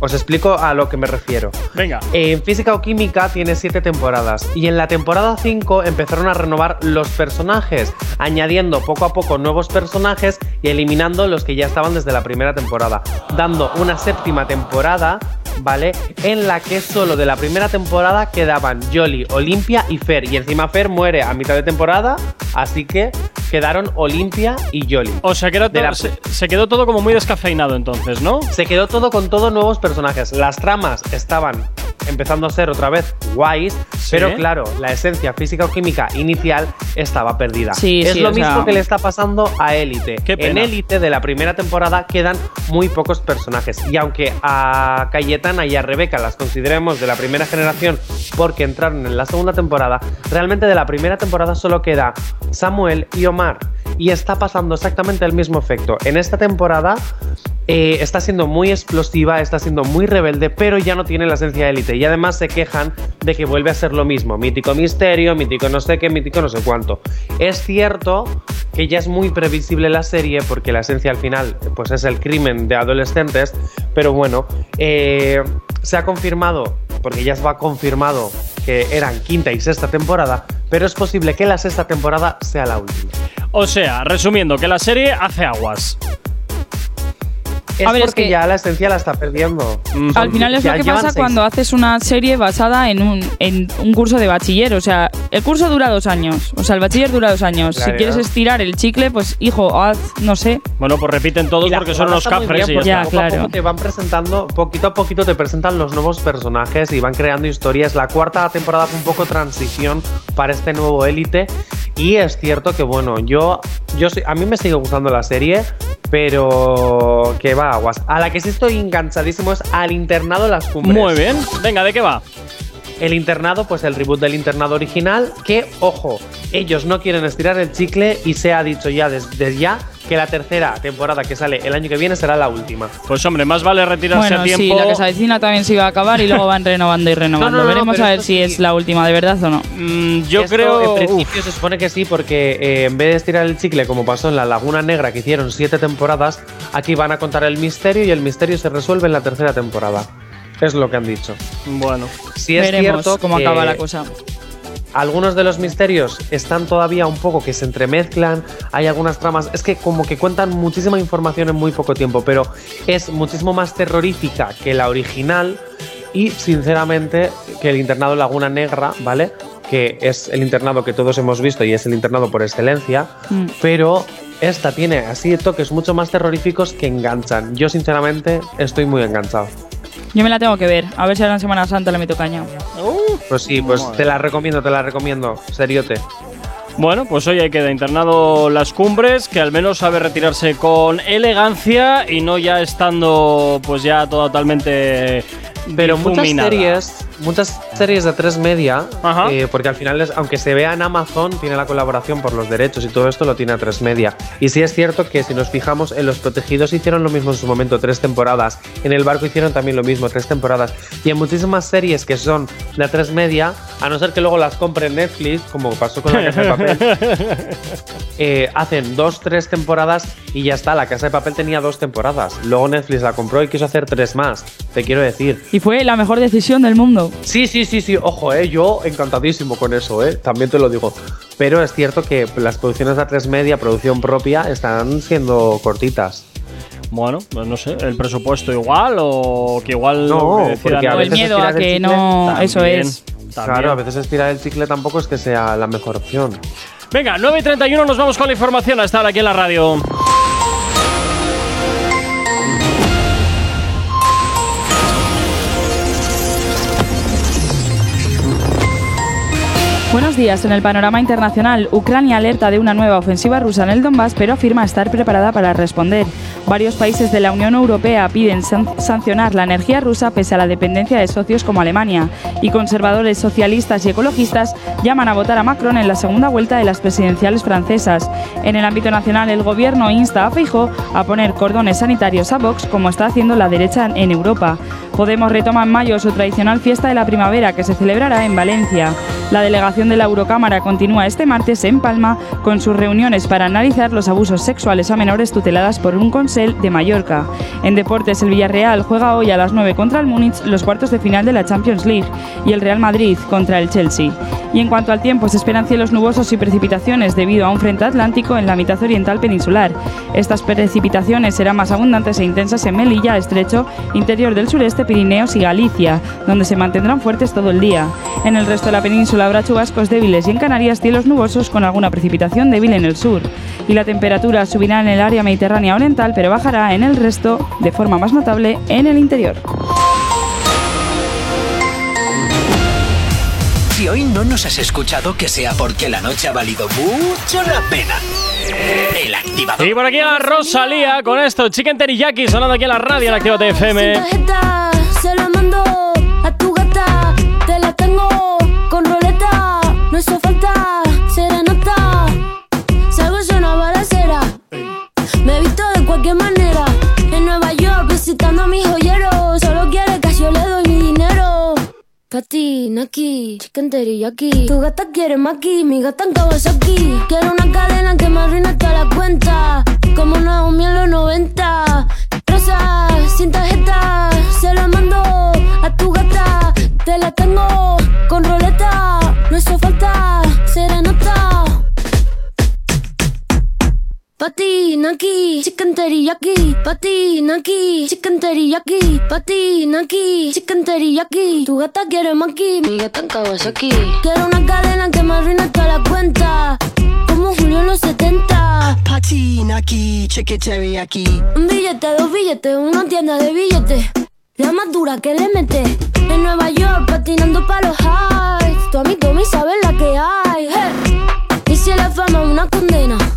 Os explico a lo que me refiero. Venga. En física o química tiene 7 temporadas y en la temporada 5 empezaron a renovar los personajes, añadiendo poco a poco nuevos personajes y eliminando los que ya estaban desde la primera temporada, dando una séptima temporada, ¿vale? En la que solo de la primera temporada quedaban Jolly, Olimpia y Fer y encima Fer muere a mitad de temporada, así que quedaron Olimpia y Jolly. O sea, que era De todo- la- se, se quedó todo como muy descafeinado entonces, ¿no? Se quedó todo con todos nuevos personajes. Las tramas estaban empezando a ser otra vez guays, pero claro, la esencia física o química inicial estaba perdida. Sí, es sí, lo mismo sea- que le está pasando a Élite. En. Élite de la primera temporada quedan muy pocos personajes. Y aunque a Cayetana y a Rebeca las consideremos de la primera generación porque entraron en la segunda temporada, realmente de la primera temporada solo queda Samuel y Omar. Y está pasando exactamente el mismo efecto. En esta temporada eh, está siendo muy explosiva, está siendo muy rebelde, pero ya no tiene la esencia élite. Y además se quejan de que vuelve a ser lo mismo. Mítico misterio, mítico no sé qué, mítico no sé cuánto. Es cierto que ya es muy previsible la serie, porque la esencia al final pues es el crimen de adolescentes. Pero bueno, eh, se ha confirmado, porque ya va confirmado que eran quinta y sexta temporada, pero es posible que la sexta temporada sea la última. O sea, resumiendo, que la serie hace aguas. Es A ver, es porque que- ya la esencia la está perdiendo. Al final es Ya lo que pasa seis. cuando haces una serie basada en un, en un curso de bachiller. O sea, el curso dura dos años. O sea, el bachiller dura dos años. Claro. Si quieres estirar el chicle, pues hijo, haz, no sé. Bueno, pues repiten todos porque son los cafres bien, y ya, porque está. poco a poco te van presentando, poquito a poquito te presentan los nuevos personajes y van creando historias. La cuarta temporada fue un poco transición para este nuevo élite. Y es cierto que, bueno, yo, yo soy- a mí me sigue gustando la serie, pero que va aguas. A la que sí estoy enganchadísimo es al internado Las Cumbres. Muy bien. Venga, ¿de qué va? El internado, pues el reboot del internado original, que, ojo, ellos no quieren estirar el chicle y se ha dicho ya desde ya que la tercera temporada que sale el año que viene será la última. Pues hombre, más vale retirarse Bueno, a tiempo. sí, la que se avecina también se iba a acabar y luego van renovando y renovando. No, no, no, Veremos a ver si es la última de verdad o no. Mm, yo Esto, creo. En principio se supone que sí, porque eh, en vez de estirar el chicle como pasó en la Laguna Negra, que hicieron siete temporadas, aquí van a contar el misterio y el misterio se resuelve en la tercera temporada. Es lo que han dicho. Bueno, Si es Veremos cierto cómo que acaba la cosa. Algunos de los misterios están todavía un poco que se entremezclan, hay algunas tramas, es que como que cuentan muchísima información en muy poco tiempo, pero es muchísimo más terrorífica que la original y sinceramente que el internado Laguna Negra, ¿vale? Que es el internado que todos hemos visto y es el internado por excelencia, Mm. pero esta tiene así toques mucho más terroríficos que enganchan. Yo sinceramente estoy muy enganchado. Yo me la tengo que ver. A ver si ahora en Semana Santa le meto caña. Pues sí, pues te la recomiendo, te la recomiendo, seriote. Bueno, pues hoy hay queda internado las cumbres, que al menos sabe retirarse con elegancia y no ya estando pues ya totalmente Pero muchas difuminada. series, muchas series de tres media, eh, porque al final, es, aunque se vea en Amazon, tiene la colaboración por los derechos y todo esto lo tiene a tres media. Y sí es cierto que si nos fijamos en Los Protegidos hicieron lo mismo en su momento, tres temporadas. En El Barco hicieron también lo mismo, tres temporadas. Y en muchísimas series que son de tres media, a no ser que luego las compre Netflix, como pasó con La Casa de Papel, eh, hacen dos, tres temporadas y ya está. La Casa de Papel tenía dos temporadas. Luego Netflix la compró y quiso hacer tres más. Te quiero decir. Y fue la mejor decisión del mundo. Sí, sí, sí, sí, ojo, eh, yo encantadísimo con eso, eh, también te lo digo. Pero es cierto que las producciones de A3 Media, producción propia, están siendo cortitas. Bueno, pues no sé, el presupuesto igual o que igual No, que porque a O el veces miedo a que chicle no. también. Eso es. También. Claro, a veces estirar el chicle tampoco es que sea la mejor opción. Venga, 9 y 31 nos vamos con la información a estar aquí en la radio. Buenos días. En el panorama internacional, Ucrania alerta de una nueva ofensiva rusa en el Donbass, pero afirma estar preparada para responder. Varios países de la Unión Europea piden san- sancionar la energía rusa pese a la dependencia de socios como Alemania. Y conservadores socialistas y ecologistas llaman a votar a Macron en la segunda vuelta de las presidenciales francesas. En el ámbito nacional, el gobierno insta a Feijóo a poner cordones sanitarios a Vox, como está haciendo la derecha en Europa. Podemos retoma en mayo su tradicional fiesta de la primavera que se celebrará en Valencia. La delegación de la Eurocámara continúa este martes en Palma con sus reuniones para analizar los abusos sexuales a menores tuteladas por un consell de Mallorca. En deportes, el Villarreal juega hoy a las 9 contra el Múnich los cuartos de final de la Champions League y el Real Madrid contra el Chelsea. Y en cuanto al tiempo, se esperan cielos nubosos y precipitaciones debido a un frente atlántico en la mitad oriental peninsular. Estas precipitaciones serán más abundantes e intensas en Melilla, Estrecho, interior del sureste, Pirineos y Galicia, donde se mantendrán fuertes todo el día. En el resto de la península habrá chubascos débiles y en Canarias cielos nubosos con alguna precipitación débil en el sur. Y la temperatura subirá en el área mediterránea oriental, pero bajará en el resto de forma más notable en el interior. Si hoy no nos has escuchado, que sea porque la noche ha valido mucho la pena. El activador. Y por aquí a Rosalía con esto, Chicken Teriyaki sonando aquí en la radio en Activa FM. tarjeta, se la mando a tu gata. Te la tengo Me he visto de cualquier manera. En Nueva York visitando a mis joyeros. Solo quiere que yo le doy mi dinero. Pati, Naki, chicken teriyaki. Tu gata quiere maki, mi gata en Kawasaki. Quiero una cadena que me arruine toda la cuenta. Como Naomi en los 90. Rosa, sin tarjeta, se la mando a tu gata. Te la tengo con roleta. No hizo falta serenata. Patina aquí, chicken teriyaki. Patina aquí, chicken teriyaki. Patina aquí, chicken teriyaki. Tu gata quiere maki, mi gata en Kawasaki. Quiero una cadena que me arruine toda la cuenta. Como Julio en los 70. Patina aquí, chicken teriyaki. Un billete, dos billetes, una tienda de billetes. La más dura que le mete. En Nueva York, patinando pa' los highs. Tu amigo me sabe la que hay. hey. Y si la fama es una condena.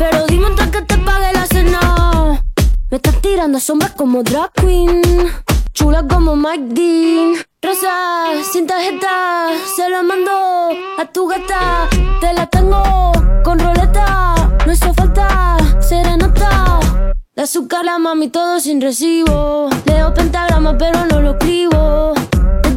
Pero dime antes que te pague la cena. Me estás tirando sombras como drag queen. Chula como Mike Dean. Rosa, sin tarjeta, se la mando a tu gata. Te la tengo con roleta. No hizo falta serenata. De azúcar la mami todo sin recibo. Leo pentagrama pero no lo escribo.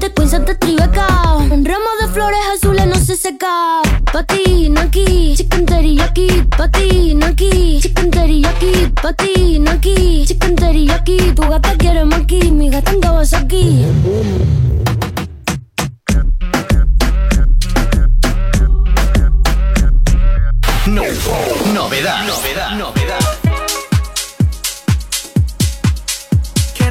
Desde Queens hasta Tribeca. Un ramo de flores azules no se seca. Patina aquí, chicken teriyaki. Patina aquí, chicken teriyaki. Patina aquí, chicken teriyaki. Tu gata quiere maki, mi gata Kawasaki. No, novedad, novedad, novedad.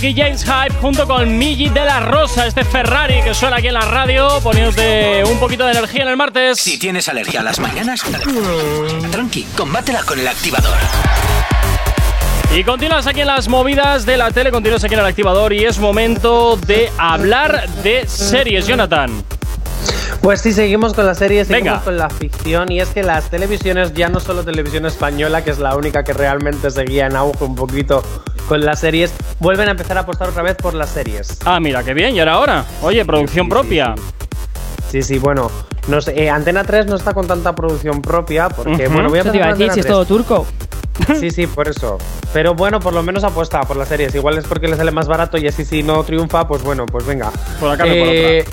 aquí James Hype junto con Migi de la Rosa, este Ferrari que suena aquí en la radio, poniéndote un poquito de energía en el martes. Si tienes alergia a las mañanas, tranqui, combátela con el activador. Y continúas aquí en las movidas de la tele, continúas aquí en el activador y es momento de hablar de series, Jonathan. Pues sí, seguimos con la serie, seguimos Venga. con la ficción y es que las televisiones, ya no solo televisión española, que es la única que realmente seguía en auge un poquito con las series, vuelven a empezar a apostar otra vez por las series. Ah, mira, qué bien, y ahora ahora. Oye, producción propia. Sí, sí, bueno, no sé, eh, Antena 3 no está con tanta producción propia porque, bueno, voy a Eso te iba a decir, si es todo turco. 3. Sí, sí, por eso. Pero bueno, por lo menos apuesta por las series. Igual es porque le sale más barato y así si no triunfa, pues bueno, pues venga. Por acá por Eh,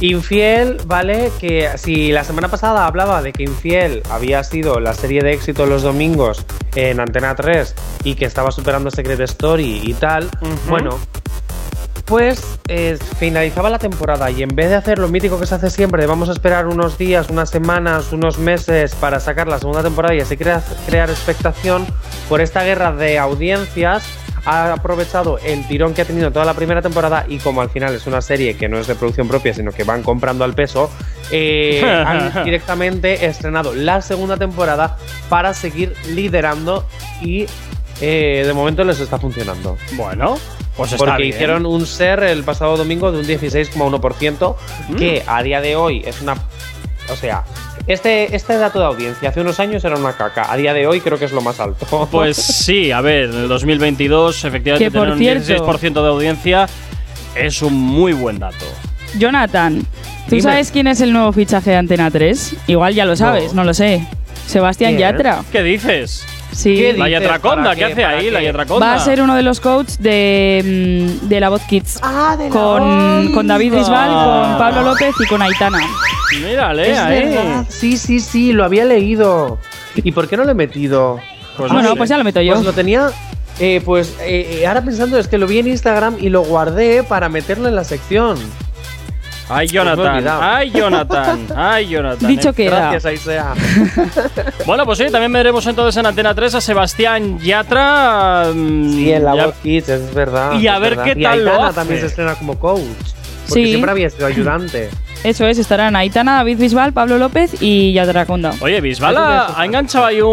Infiel, ¿vale? Que si la semana pasada hablaba de que Infiel había sido la serie de éxito los domingos en Antena 3 y que estaba superando Secret Story y tal, bueno, pues eh, finalizaba la temporada y en vez de hacer lo mítico que se hace siempre, de vamos a esperar unos días, unas semanas, unos meses para sacar la segunda temporada y así crea- crear expectación por esta guerra de audiencias, ha aprovechado el tirón que ha tenido toda la primera temporada y como al final es una serie que no es de producción propia, sino que van comprando al peso, eh, han directamente estrenado la segunda temporada para seguir liderando y eh, de momento les está funcionando. Bueno, pues está Porque bien. hicieron un SER el pasado domingo de un 16,1%, Mm. que a día de hoy es una. O sea, este, este dato de audiencia hace unos años era una caca. A día de hoy creo que es lo más alto. Pues sí, a ver, en el 2022 efectivamente Que, por un cierto- 16% de audiencia es un muy buen dato. Jonathan, ¿tú Dime. sabes quién es el nuevo fichaje de Antena 3? Igual ya lo sabes, no, lo sé. Sebastián. Yatra. ¿Qué dices? Sí. La Yatraconda, ¿qué hace ahí la Yatraconda? Va a ser uno de los coaches de, mm, de la Voz Kids. Ah, de la con, con David. Bisbal, con Pablo López y con Aitana. Mírale verdad. Sí, sí, sí, lo había leído. ¿Y por qué no lo he metido? Pues Bueno, pues ya lo meto yo. Pues lo tenía. eh, pues eh, eh, ahora pensando es que lo vi en Instagram y lo guardé para meterlo en la sección. Ay, Jonathan. Ay, Jonathan. Ay, Jonathan. Dicho eh. queda. Gracias, Aisea. Bueno, pues sí, también veremos entonces en Antena 3 a Sebastián Yatra. mm, Sí, en la ya- Voz Kids, es verdad. Y a ver verdad. qué Y tal lo Aitana hace. también se estrena como coach. Porque Sí. siempre había sido ayudante. Eso es, estarán Aitana, David Bisbal, Pablo López y Yatraconda. Oye, Bisbal ha, ha enganchado ahí un.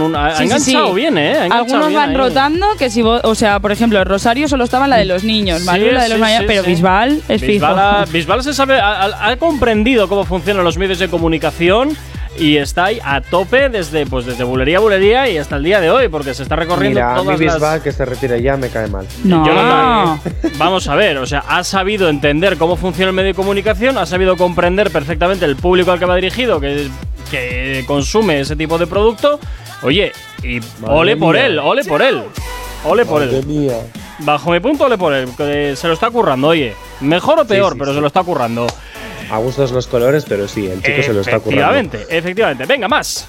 un- ha, Sí, enganchado sí. bien, ¿eh? Ha enganchado Algunos bien van ahí. rotando, que si vos- o sea, por ejemplo, Rosario solo estaba en la de los niños, Sí, Manuel la de los sí, mayores, sí, pero sí. Bisbal es Bisbal, fijo. ha, Bisbal se sabe, ha- ha comprendido cómo funcionan los medios de comunicación y está ahí a tope desde, pues, desde bulería a bulería y hasta el día de hoy, porque se está recorriendo Mira, a mí todas las. Bisbal que se retire ya me cae mal. No. Jonathan, vamos a ver, o sea, ha sabido entender cómo funciona el medio de comunicación, ha sabido comprender perfectamente el público al que va dirigido, que, que consume ese tipo de producto. Oye, y ole por mía. él, ole por él. Ole por él. Bajo mi punto, ole por él. que se lo está currando, oye. Mejor o peor, sí, pero sí. se lo está currando. A gustos los colores, pero sí, el chico se lo está currando. Efectivamente, efectivamente. Venga, más.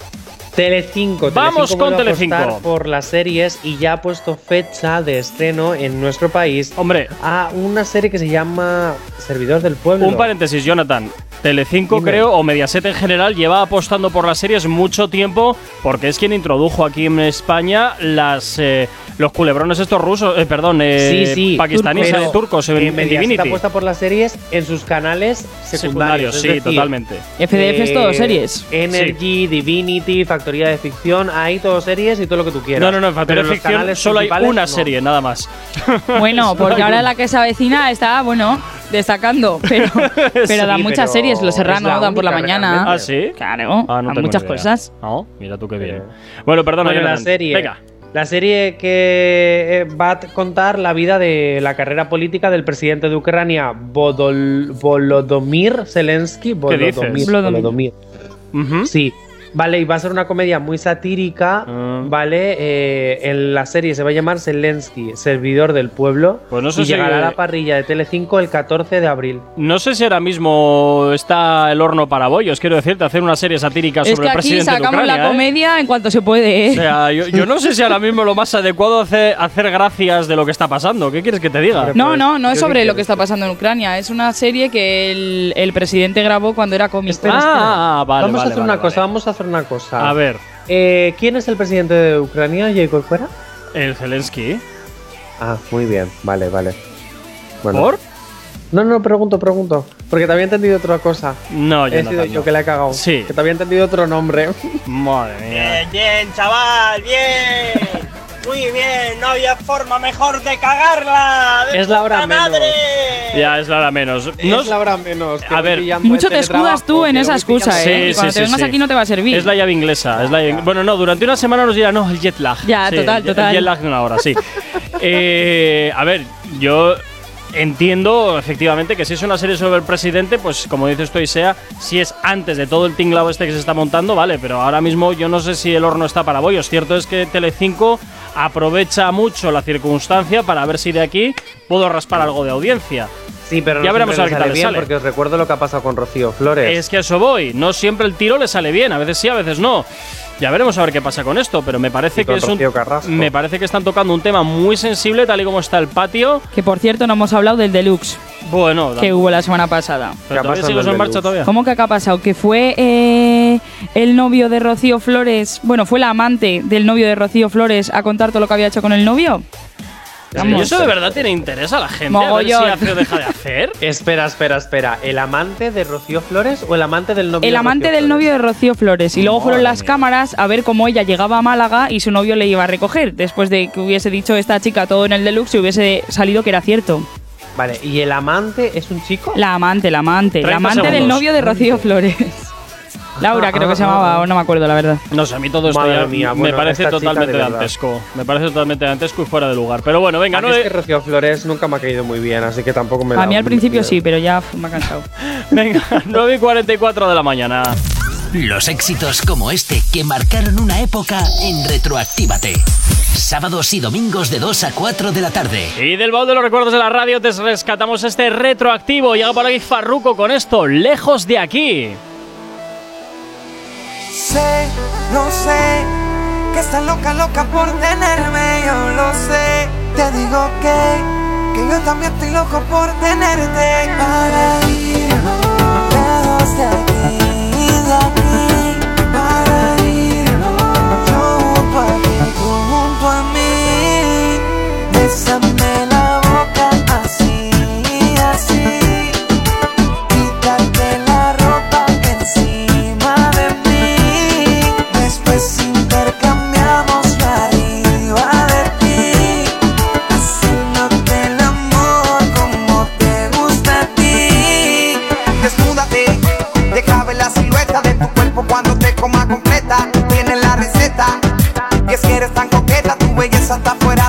Telecinco. Vamos Telecinco con Telecinco. por las series y ya ha puesto fecha de estreno en nuestro país Hombre, a una serie que se llama Servidor del Pueblo. un paréntesis, Jonathan. Telecinco, Dime. creo, o Mediaset en general, lleva apostando por las series mucho tiempo porque es quien introdujo aquí en España las eh, los culebrones estos rusos, eh, perdón, eh, sí, sí, pakistaníes, pero, eh, turcos, en, eh, en Mediaset Divinity. apuesta por las series en sus canales secundarios. Secundarios, sí, decir, totalmente. FDF es todo series. Energy, Divinity, Factoría de Ficción, ahí todo series y todo lo que tú quieras. No, no, no, en Factoría Pero de los Ficción canales solo hay una no. serie, nada más. Bueno, porque hay ahora la que se avecina está, bueno, destacando, pero, pero Sí, dan muchas pero series, los la dan por la mañana. realmente. ¿Ah, sí? Claro, Ah, no dan tengo muchas idea. cosas. No, mira tú qué bien. Bueno, perdona, Bueno, la serie. Venga. La serie que eh, va a contar la vida de la carrera política del presidente de Ucrania, Bodol- Volodymyr Zelensky. ¿Qué dices? Volodymyr, Volodymyr. Volodymyr. Sí. Vale, y va a ser una comedia muy satírica, Ah. ¿vale? Eh, en la serie se va a llamar Zelensky, servidor del pueblo. Pues no sé y si- llegará a la parrilla de Telecinco el 14 de abril. No sé si ahora mismo está el horno para bollos, quiero decirte, hacer una serie satírica Es sobre que el aquí presidente de sacamos Ucrania. la ¿eh? comedia en cuanto se puede. ¿eh? O sea, yo, yo no sé si ahora mismo lo más adecuado es hacer, hacer gracias de lo que está pasando. ¿Qué quieres que te diga? No, no, no es sobre lo que está pasando en Ucrania. Es una serie que el, el presidente grabó cuando era cómic. Espera, Ah, vale, vamos vale, a hacer vale, una cosa, vale. vamos a hacer una cosa. A ver, Eh, ¿Quién es el presidente de Ucrania, Jacob Fuera? el Zelensky. Ah, muy bien, vale, vale. Bueno. ¿Por? No, no, pregunto, pregunto. Porque te había entendido otra cosa. No, yo He no. sido yo que le he cagado. Sí. Que te había entendido otro nombre. Madre mía. Bien, bien, chaval, bien. Muy bien, no había forma mejor de cagarla. de Es la hora puta menos. madre. Ya es la hora menos. No es la hora menos. A ver, Mucho te escudas tú en esa excusa, ¿eh? Sí, Y cuando sí, te sí, vengas sí. aquí no te va a servir. Es la llave inglesa. Es la llave- Bueno, no, durante una semana nos dirán, no, el jet lag. Ya, Sí, total, el- total. El jet lag de una hora, sí. Eh, a ver, yo entiendo efectivamente que si es una serie sobre el presidente, pues como dices tú, sea si es antes de todo el tinglao este que se está montando, vale, pero ahora mismo yo no sé si el horno está para bollos. Cierto es que Telecinco aprovecha mucho la circunstancia para ver si de aquí puedo raspar algo de audiencia. Sí, pero Ya no veremos a ver qué tal bien, sale. porque os recuerdo lo que ha pasado con Rocío Flores. Es que a eso voy. No siempre el tiro le sale bien. A veces sí, a veces no. Ya veremos a ver qué pasa con esto, pero me parece que es un, me parece que están tocando un tema muy sensible tal y como está el patio. Que por cierto no hemos hablado del deluxe Bueno, que hubo la semana pasada. pero ¿Qué ha todavía pasado sigue en marcha todavía. ¿Cómo que acá ha pasado? Que fue eh, el novio de Rocío Flores, bueno, fue la amante del novio de Rocío Flores a contar todo lo que había hecho con el novio. ¿Y eso de verdad tiene interés a la gente? A ver si Mogollón. hace o deja de hacer. Espera, espera, espera. ¿El amante de Rocío Flores o el amante del novio El de amante Rocío del Flores? novio de Rocío Flores. Y luego fueron las mía. cámaras a ver cómo ella llegaba a Málaga y su novio le iba a recoger. Después de que hubiese dicho esta chica todo en el deluxe y hubiese salido que era cierto. Vale, ¿y el amante es un chico? La amante, la amante. La 30 amante del segundos. novio de Rocío Flores. Laura creo que se Ah, llamaba, ah, o no me acuerdo la verdad. No sé, a mí todo esto Madre ya mía, me bueno, parece esta chica totalmente de verdad. dantesco. Me parece totalmente dantesco y fuera de lugar. Pero bueno, venga, A mí no es que Rocío Flores nunca me ha caído muy bien, así que tampoco me A mí al principio sí, pero ya me ha cansado. Venga, 9 y 44 de la mañana. Los éxitos como este que marcaron una época en Retroactívate. Sábados y domingos de 2 a 4 de la tarde. Y del baúl de los recuerdos de la radio te rescatamos este retroactivo. Llega por aquí Farruco con esto, lejos de aquí. Sé, no sé, que estás loca, loca por tenerme, yo lo sé. Te digo que, que yo también estoy loco por tenerte. Para ir lejos de aquí, es que eres tan coqueta, tu belleza está fuera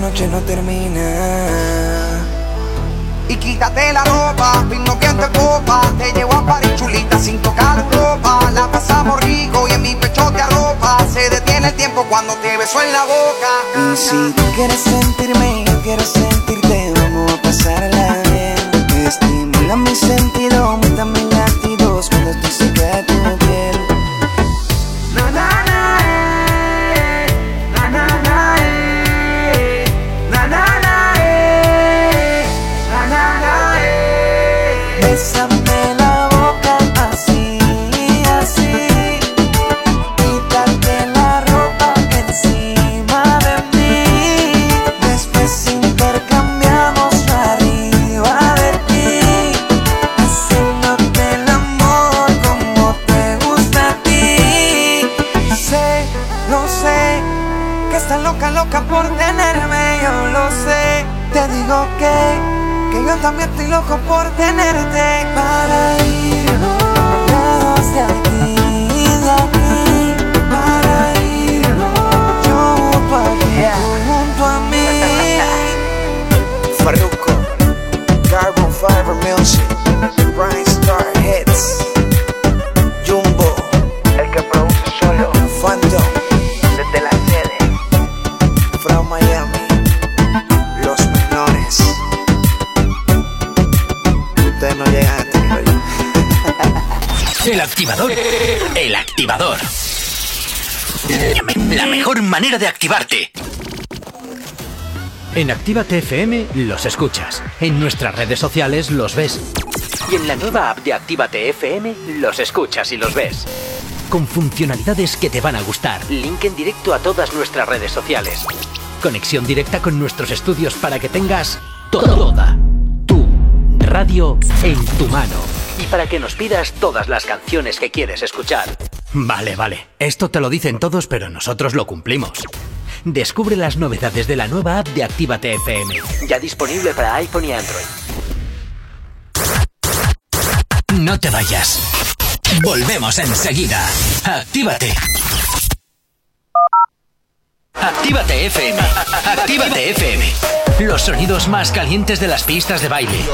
la noche no termina. Y quítate la ropa, vino que te copa Te llevo a París chulita sin tocar ropa La pasamos rico y en mi pecho te arropa Se detiene el tiempo cuando te beso en la boca. Y si tú quieres sentirme, yo quiero sentirte, vamos a pasarla bien. Estimula mi sentido, aumenta manera de activarte. En Actívate FM los escuchas. En nuestras redes sociales los ves. Y en la nueva app de Actívate FM los escuchas y los ves. Con funcionalidades que te van a gustar. Link en directo a todas nuestras redes sociales. Conexión directa con nuestros estudios para que tengas toda tu radio en tu mano. Y para que nos pidas todas las canciones que quieres escuchar. Vale, vale. Esto te lo dicen todos, pero nosotros lo cumplimos. Descubre las novedades de la nueva app de Actívate FM. Ya disponible para iPhone y Android. No te vayas. Volvemos enseguida. Actívate. Actívate FM. Actívate FM. Los sonidos más calientes de las pistas de baile.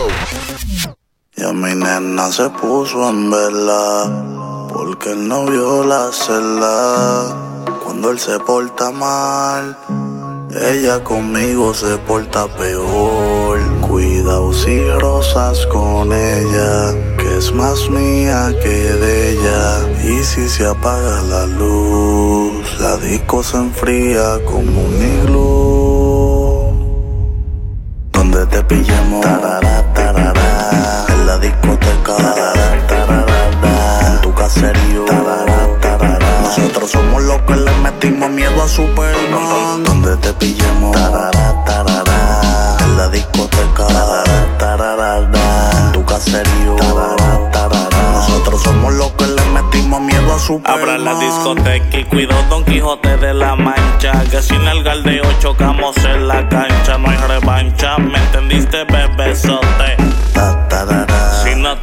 Y a mi nena se puso en vela porque él no vio la celda. Cuando él se porta mal, ella conmigo se porta peor. Cuidado si rosas con ella, que es más mía que de ella. Y si se apaga la luz, la disco se enfría como un iglú. Donde te pillemos, tarara, tarara, en la discoteca, tarara, tarara, Nosotros somos los que le metimos miedo a Superman. Donde te pillemos, tarara, tarara, en la discoteca, tarara, tarara, en tu caserío, tarara, tarara. Nosotros somos los que le metimos miedo a Superman. Abra la discoteca y cuido Don Quijote de la Mancha. Que sin el galdeo chocamos en la cancha. No hay revancha, ¿me entendiste, bebesote?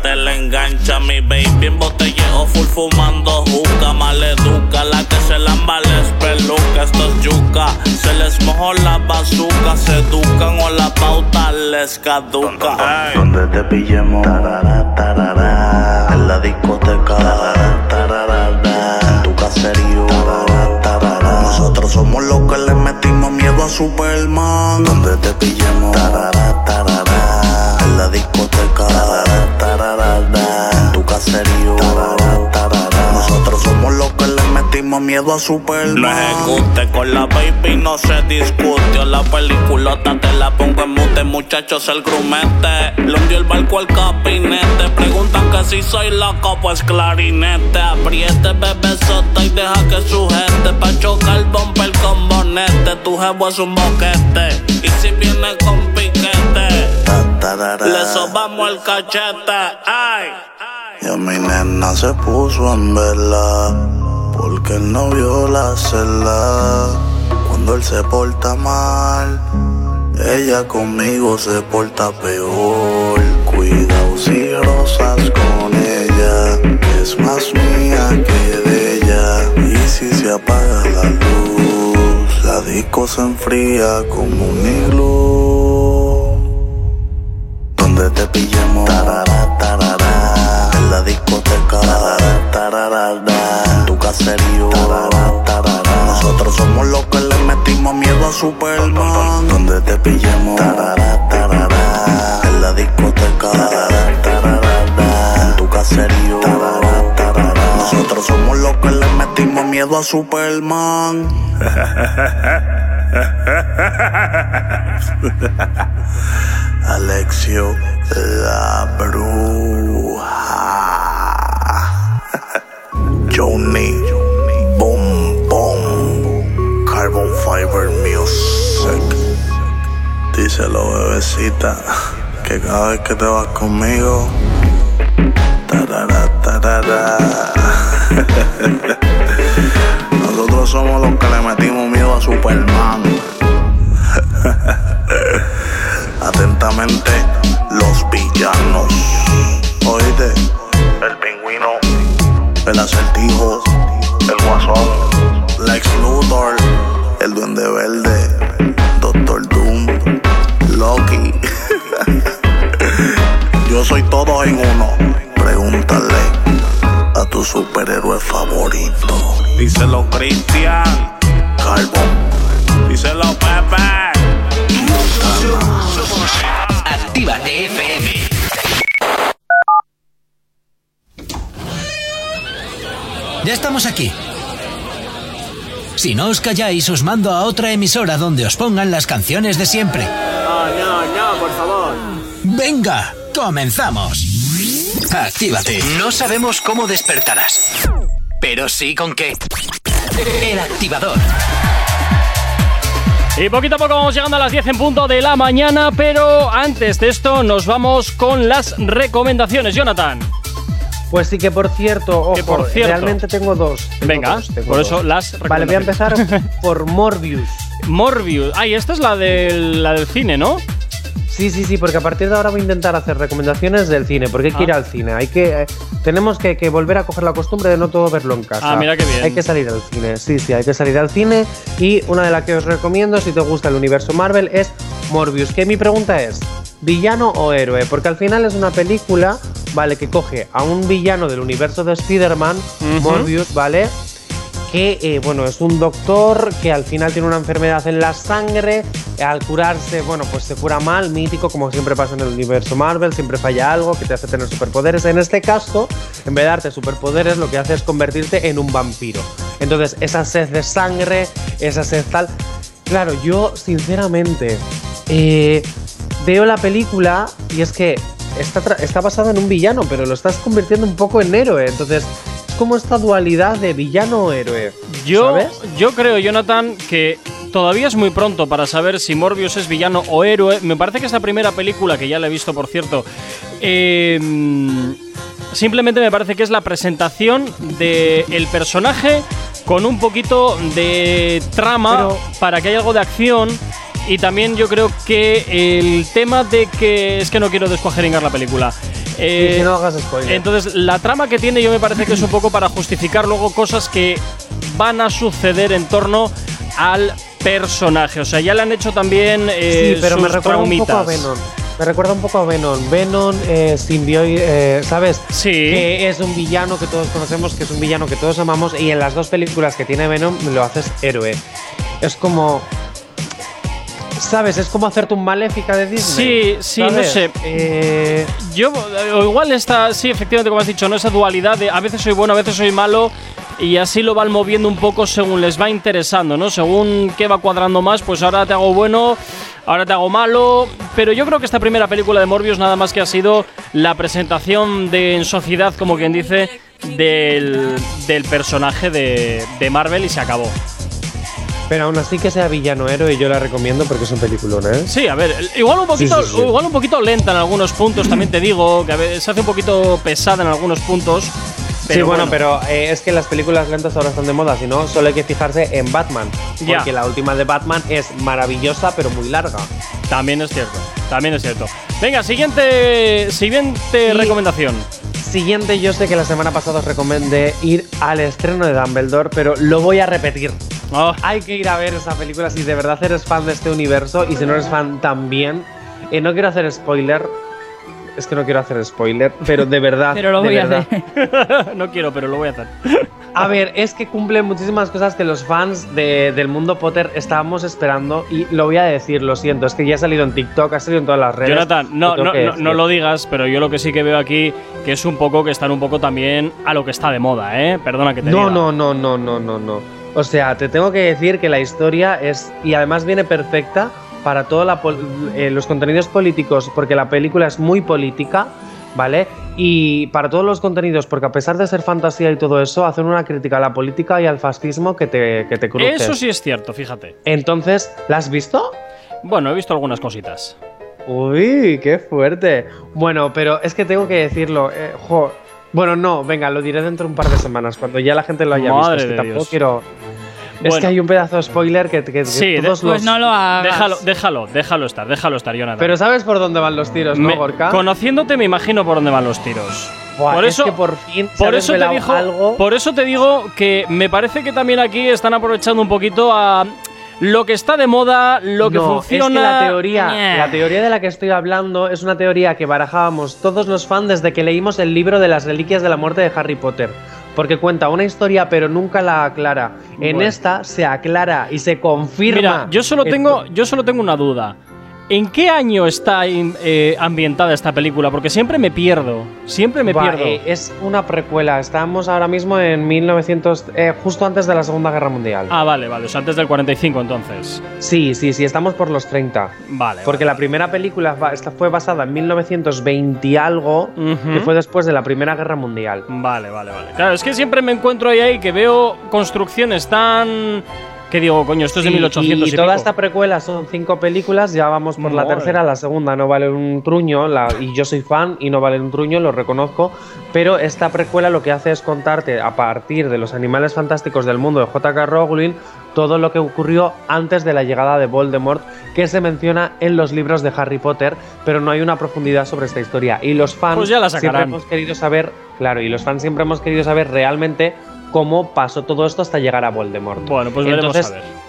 Te le engancha, mi baby en botelleo full fumando juca. Maleduca, la que se lamba les peluca. Esto es yuca, se les mojó la bazuca. Se educan o la pauta les caduca. Donde te pillemos, tarara, tarara, en la discoteca, tarara, en tu caserío. Nosotros somos los que le metimos miedo a Superman. Donde te pillemos, tarara, la discoteca, tu caserío. Nosotros somos los que le metimos miedo a Superman. No ejecute con la baby, no se discute. La peliculota te la pongo en mute, muchachos, el grumete. Le el barco al capinete. Preguntan que si soy loco, pues clarinete. Apriete, bebé sota y deja que sujete. Pa' chocar bumper con bonete. Tu jevo es un boquete. Y si viene con piquete, le sobamos el cachete. Ay. Y a mi nena se puso en vela porque él no vio la celda. Cuando él se porta mal, ella conmigo se porta peor. Cuidado si rosas con ella, es más mía que de ella. Y si se apaga la luz, la disco se enfría como un iglú. Donde te pillemos, tarara, tarara, en la discoteca, tarara, tarara, en tu caserío, tarara, tarara. Nosotros somos los que le Superman. Donde te pillemos, tarara, tarara. En la discoteca, tarara, tarara. En tu caserío, tarara. Nosotros somos los que le metimos miedo a Superman. Alexio, la bruja. Johnny, Boom Boom, Carbon Fiber Music. Díselo, bebecita, que cada vez que te vas conmigo. Nosotros somos los que le metimos miedo a Superman. Atentamente, los villanos. Oíste, el pingüino, el acertijo, el guasón, Lex Luthor, el duende verde, Doctor Doom, Loki. Yo soy todo en uno. Pregúntale tu superhéroe favorito. Díselo, Cristian. Carbon. Díselo, Pepe. Actívate FM. Ya estamos aquí. Si no os calláis, os mando a otra emisora donde os pongan las canciones de siempre. No, no, no, por favor. Venga, comenzamos. Actívate. No sabemos cómo despertarás, pero sí con qué. El activador. Y poquito a poco vamos llegando a las 10 en punto de la mañana, pero antes de esto nos vamos con las recomendaciones, Jonathan. Pues sí que por cierto, ojo, por cierto. realmente tengo dos. tengo Venga, dos, tengo por dos. eso las Vale, voy a empezar por Morbius. Morbius. Ay, esta es la del, la del cine, ¿no? Sí, sí, sí, porque a partir de ahora voy a intentar hacer recomendaciones del cine, porque hay que Ah. ir al cine. Hay que, eh, tenemos que, que volver a coger la costumbre de no todo verlo en casa. Ah, mira qué bien. Hay que salir al cine, sí, sí, hay que salir al cine. Y una de las que os recomiendo, si te gusta el universo Marvel, es Morbius. Que mi pregunta es, ¿villano o héroe? Porque al final es una película, ¿vale? Que coge a un villano del universo de Spider-Man, Morbius, ¿vale? Que eh, bueno, es un doctor que al final tiene una enfermedad en la sangre, al curarse, bueno, pues se cura mal, mítico, como siempre pasa en el universo Marvel, siempre falla algo que te hace tener superpoderes. En este caso, en vez de darte superpoderes, lo que hace es convertirte en un vampiro. Entonces, esa sed de sangre, esa sed tal... Claro, yo sinceramente eh, veo la película y es que está, está basada en un villano, pero lo estás convirtiendo un poco en héroe. Entonces, es como esta dualidad de villano o héroe. Yo, ¿Sabes? yo creo, Jonathan, que todavía es muy pronto para saber si Morbius es villano o héroe. Me parece que esta primera película, que ya la he visto, por cierto, eh, simplemente me parece que es la presentación del personaje con un poquito de trama Pero- para que haya algo de acción. Y también yo creo que el tema de que. Es que no quiero descuajeringar la película. Eh, si no hagas spoiler. entonces, la trama que tiene yo me parece que es un poco para justificar luego cosas que van a suceder en torno al personaje. O sea, ya le han hecho también eh, sí, pero me recuerda un poco a. Venom. Me recuerda un poco a Venom. Venom, eh, simbioide, eh, ¿sabes? Sí. Que es un villano que todos conocemos, que es un villano que todos amamos, y en las dos películas que tiene Venom lo haces héroe. Es como. ¿Sabes? Es como hacerte un maléfica de Disney. Sí, sí, no sé. Eh, Yo, o igual está, sí, efectivamente, como has dicho, ¿no? Esa dualidad de a veces soy bueno, a veces soy malo, y así lo van moviendo un poco según les va interesando, ¿no? Según qué va cuadrando más, pues ahora te hago bueno, ahora te hago malo. Pero yo creo que esta primera película de Morbius nada más que ha sido la presentación de en sociedad, como quien dice, del, del personaje de, de Marvel y se acabó. Pero aún así que sea villano héroe, yo la recomiendo porque es un peliculón, ¿eh? Sí, a ver, igual un poquito, Sí, sí, sí. igual un poquito lenta en algunos puntos, también te digo, que a veces se hace un poquito pesada en algunos puntos. Pero sí, bueno, pero eh, es que las películas lentas ahora están de moda, si no, solo hay que fijarse en Batman. Ya. Porque la última de Batman es maravillosa, pero muy larga. También es cierto, también es cierto. Venga, siguiente, siguiente Y- recomendación. Siguiente, yo sé que la semana pasada os recomendé ir al estreno de Dumbledore, pero lo voy a repetir. Oh, Hay que ir a ver esa película si de verdad eres fan de este universo y si no eres fan también. Eh, no quiero hacer spoiler. Es que no quiero hacer spoiler, pero de verdad. Pero lo voy a verdad, hacer. no quiero, pero lo voy a hacer. A ver, es que cumple muchísimas cosas que los fans de- del mundo Potter estábamos esperando y lo voy a decir, lo siento, es que ya ha salido en TikTok, ha salido en todas las redes. Jonathan, no, no, no, no lo digas, pero yo lo que sí que veo aquí que es un poco que están un poco también a lo que está de moda, ¿eh? Perdona que te No, diga. no, no, no, no, no, no. O sea, te tengo que decir que la historia es. Y además viene perfecta para todos los contenidos políticos, porque la película es muy política, ¿vale? Y para todos los contenidos, porque a pesar de ser fantasía y todo eso, hacen una crítica a la política y al fascismo que te, que te cruces. Eso sí es cierto, fíjate. Entonces, ¿la has visto? Bueno, he visto algunas cositas. Uy, qué fuerte. Bueno, pero es que tengo que decirlo. eh, jo, Bueno, no, venga, lo diré dentro de un par de semanas, cuando ya la gente lo haya Madre visto. Es que tampoco Dios. quiero. Es que hay un pedazo de spoiler que, que- que Sí, todos Pues los. no lo hagas. Déjalo, déjalo, déjalo estar, déjalo estar, Jonathan. Pero sabes por dónde van los tiros, ¿no, Gorka? conociéndote me imagino por dónde van los tiros. Buah, por es eso, que por fin por eso te digo, algo. por eso te digo que me parece que también aquí están aprovechando un poquito a lo que está de moda, lo que No, funciona. Es que la teoría, la teoría de la que estoy hablando es una teoría que barajábamos todos los fans desde que leímos el libro de las reliquias de la muerte de Harry Potter. Porque cuenta una historia, pero nunca la aclara. En Bueno. esta se aclara y se confirma. Mira, yo solo esto. tengo, yo solo tengo una duda. ¿En qué año está eh, ambientada esta película? Porque siempre me pierdo. Siempre me pierdo. eh, es una precuela. Estamos ahora mismo en 1900, eh, justo antes de la Segunda Guerra Mundial. Ah, vale, vale. O sea, antes del 45 entonces. Sí, sí, sí, estamos por los 30. Vale. Porque la primera película fue basada en 1920 y algo, que fue después de la Primera Guerra Mundial. Vale, vale, vale. Claro, es que siempre me encuentro ahí, ahí que veo construcciones tan. Que digo, coño, esto es de Sí, 1800 y, y, toda pico. esta precuela son cinco películas, ya vamos por la tercera, la segunda no vale un truño, la- y yo soy fan y no vale un truño, lo reconozco, pero esta precuela lo que hace es contarte a partir de los animales fantásticos del mundo de J.K. Rowling todo lo que ocurrió antes de la llegada de Voldemort, que se menciona en los libros de Harry Potter, pero no hay una profundidad sobre esta historia. Y los fans Pues ya la siempre hemos querido saber, claro, y los fans siempre hemos querido saber realmente cómo pasó todo esto hasta llegar a Voldemort. Bueno, pues veremos Entonces, a ver.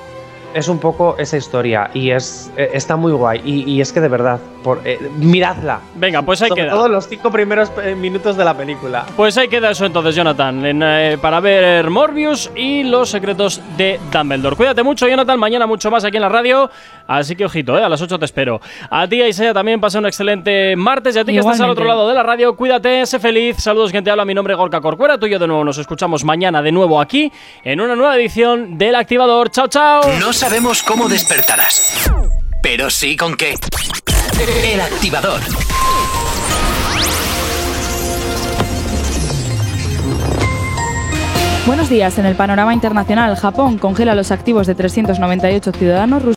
Es un poco esa historia y es eh, está muy guay y, y es que de verdad por, eh, miradla Venga, pues ahí sobre queda. todo los cinco primeros eh, minutos de la película Pues ahí queda eso entonces, Jonathan, en, eh, para ver Morbius y los secretos de Dumbledore. Cuídate mucho, Jonathan, mañana mucho más aquí en la radio, así que ojito, eh, a las 8 te espero. A ti, Isaiah, también pasa un excelente martes y a ti que estás al otro lado de la radio, cuídate, sé feliz. Saludos, quien te habla, mi nombre es Gorka Corcuera, tú y yo de nuevo nos escuchamos mañana de nuevo aquí en una nueva edición del Activador. ¡Chao, chao! No sabemos cómo despertarás, pero sí con qué. El activador. Buenos días. En el panorama internacional, Japón congela los activos de 398 ciudadanos rusos.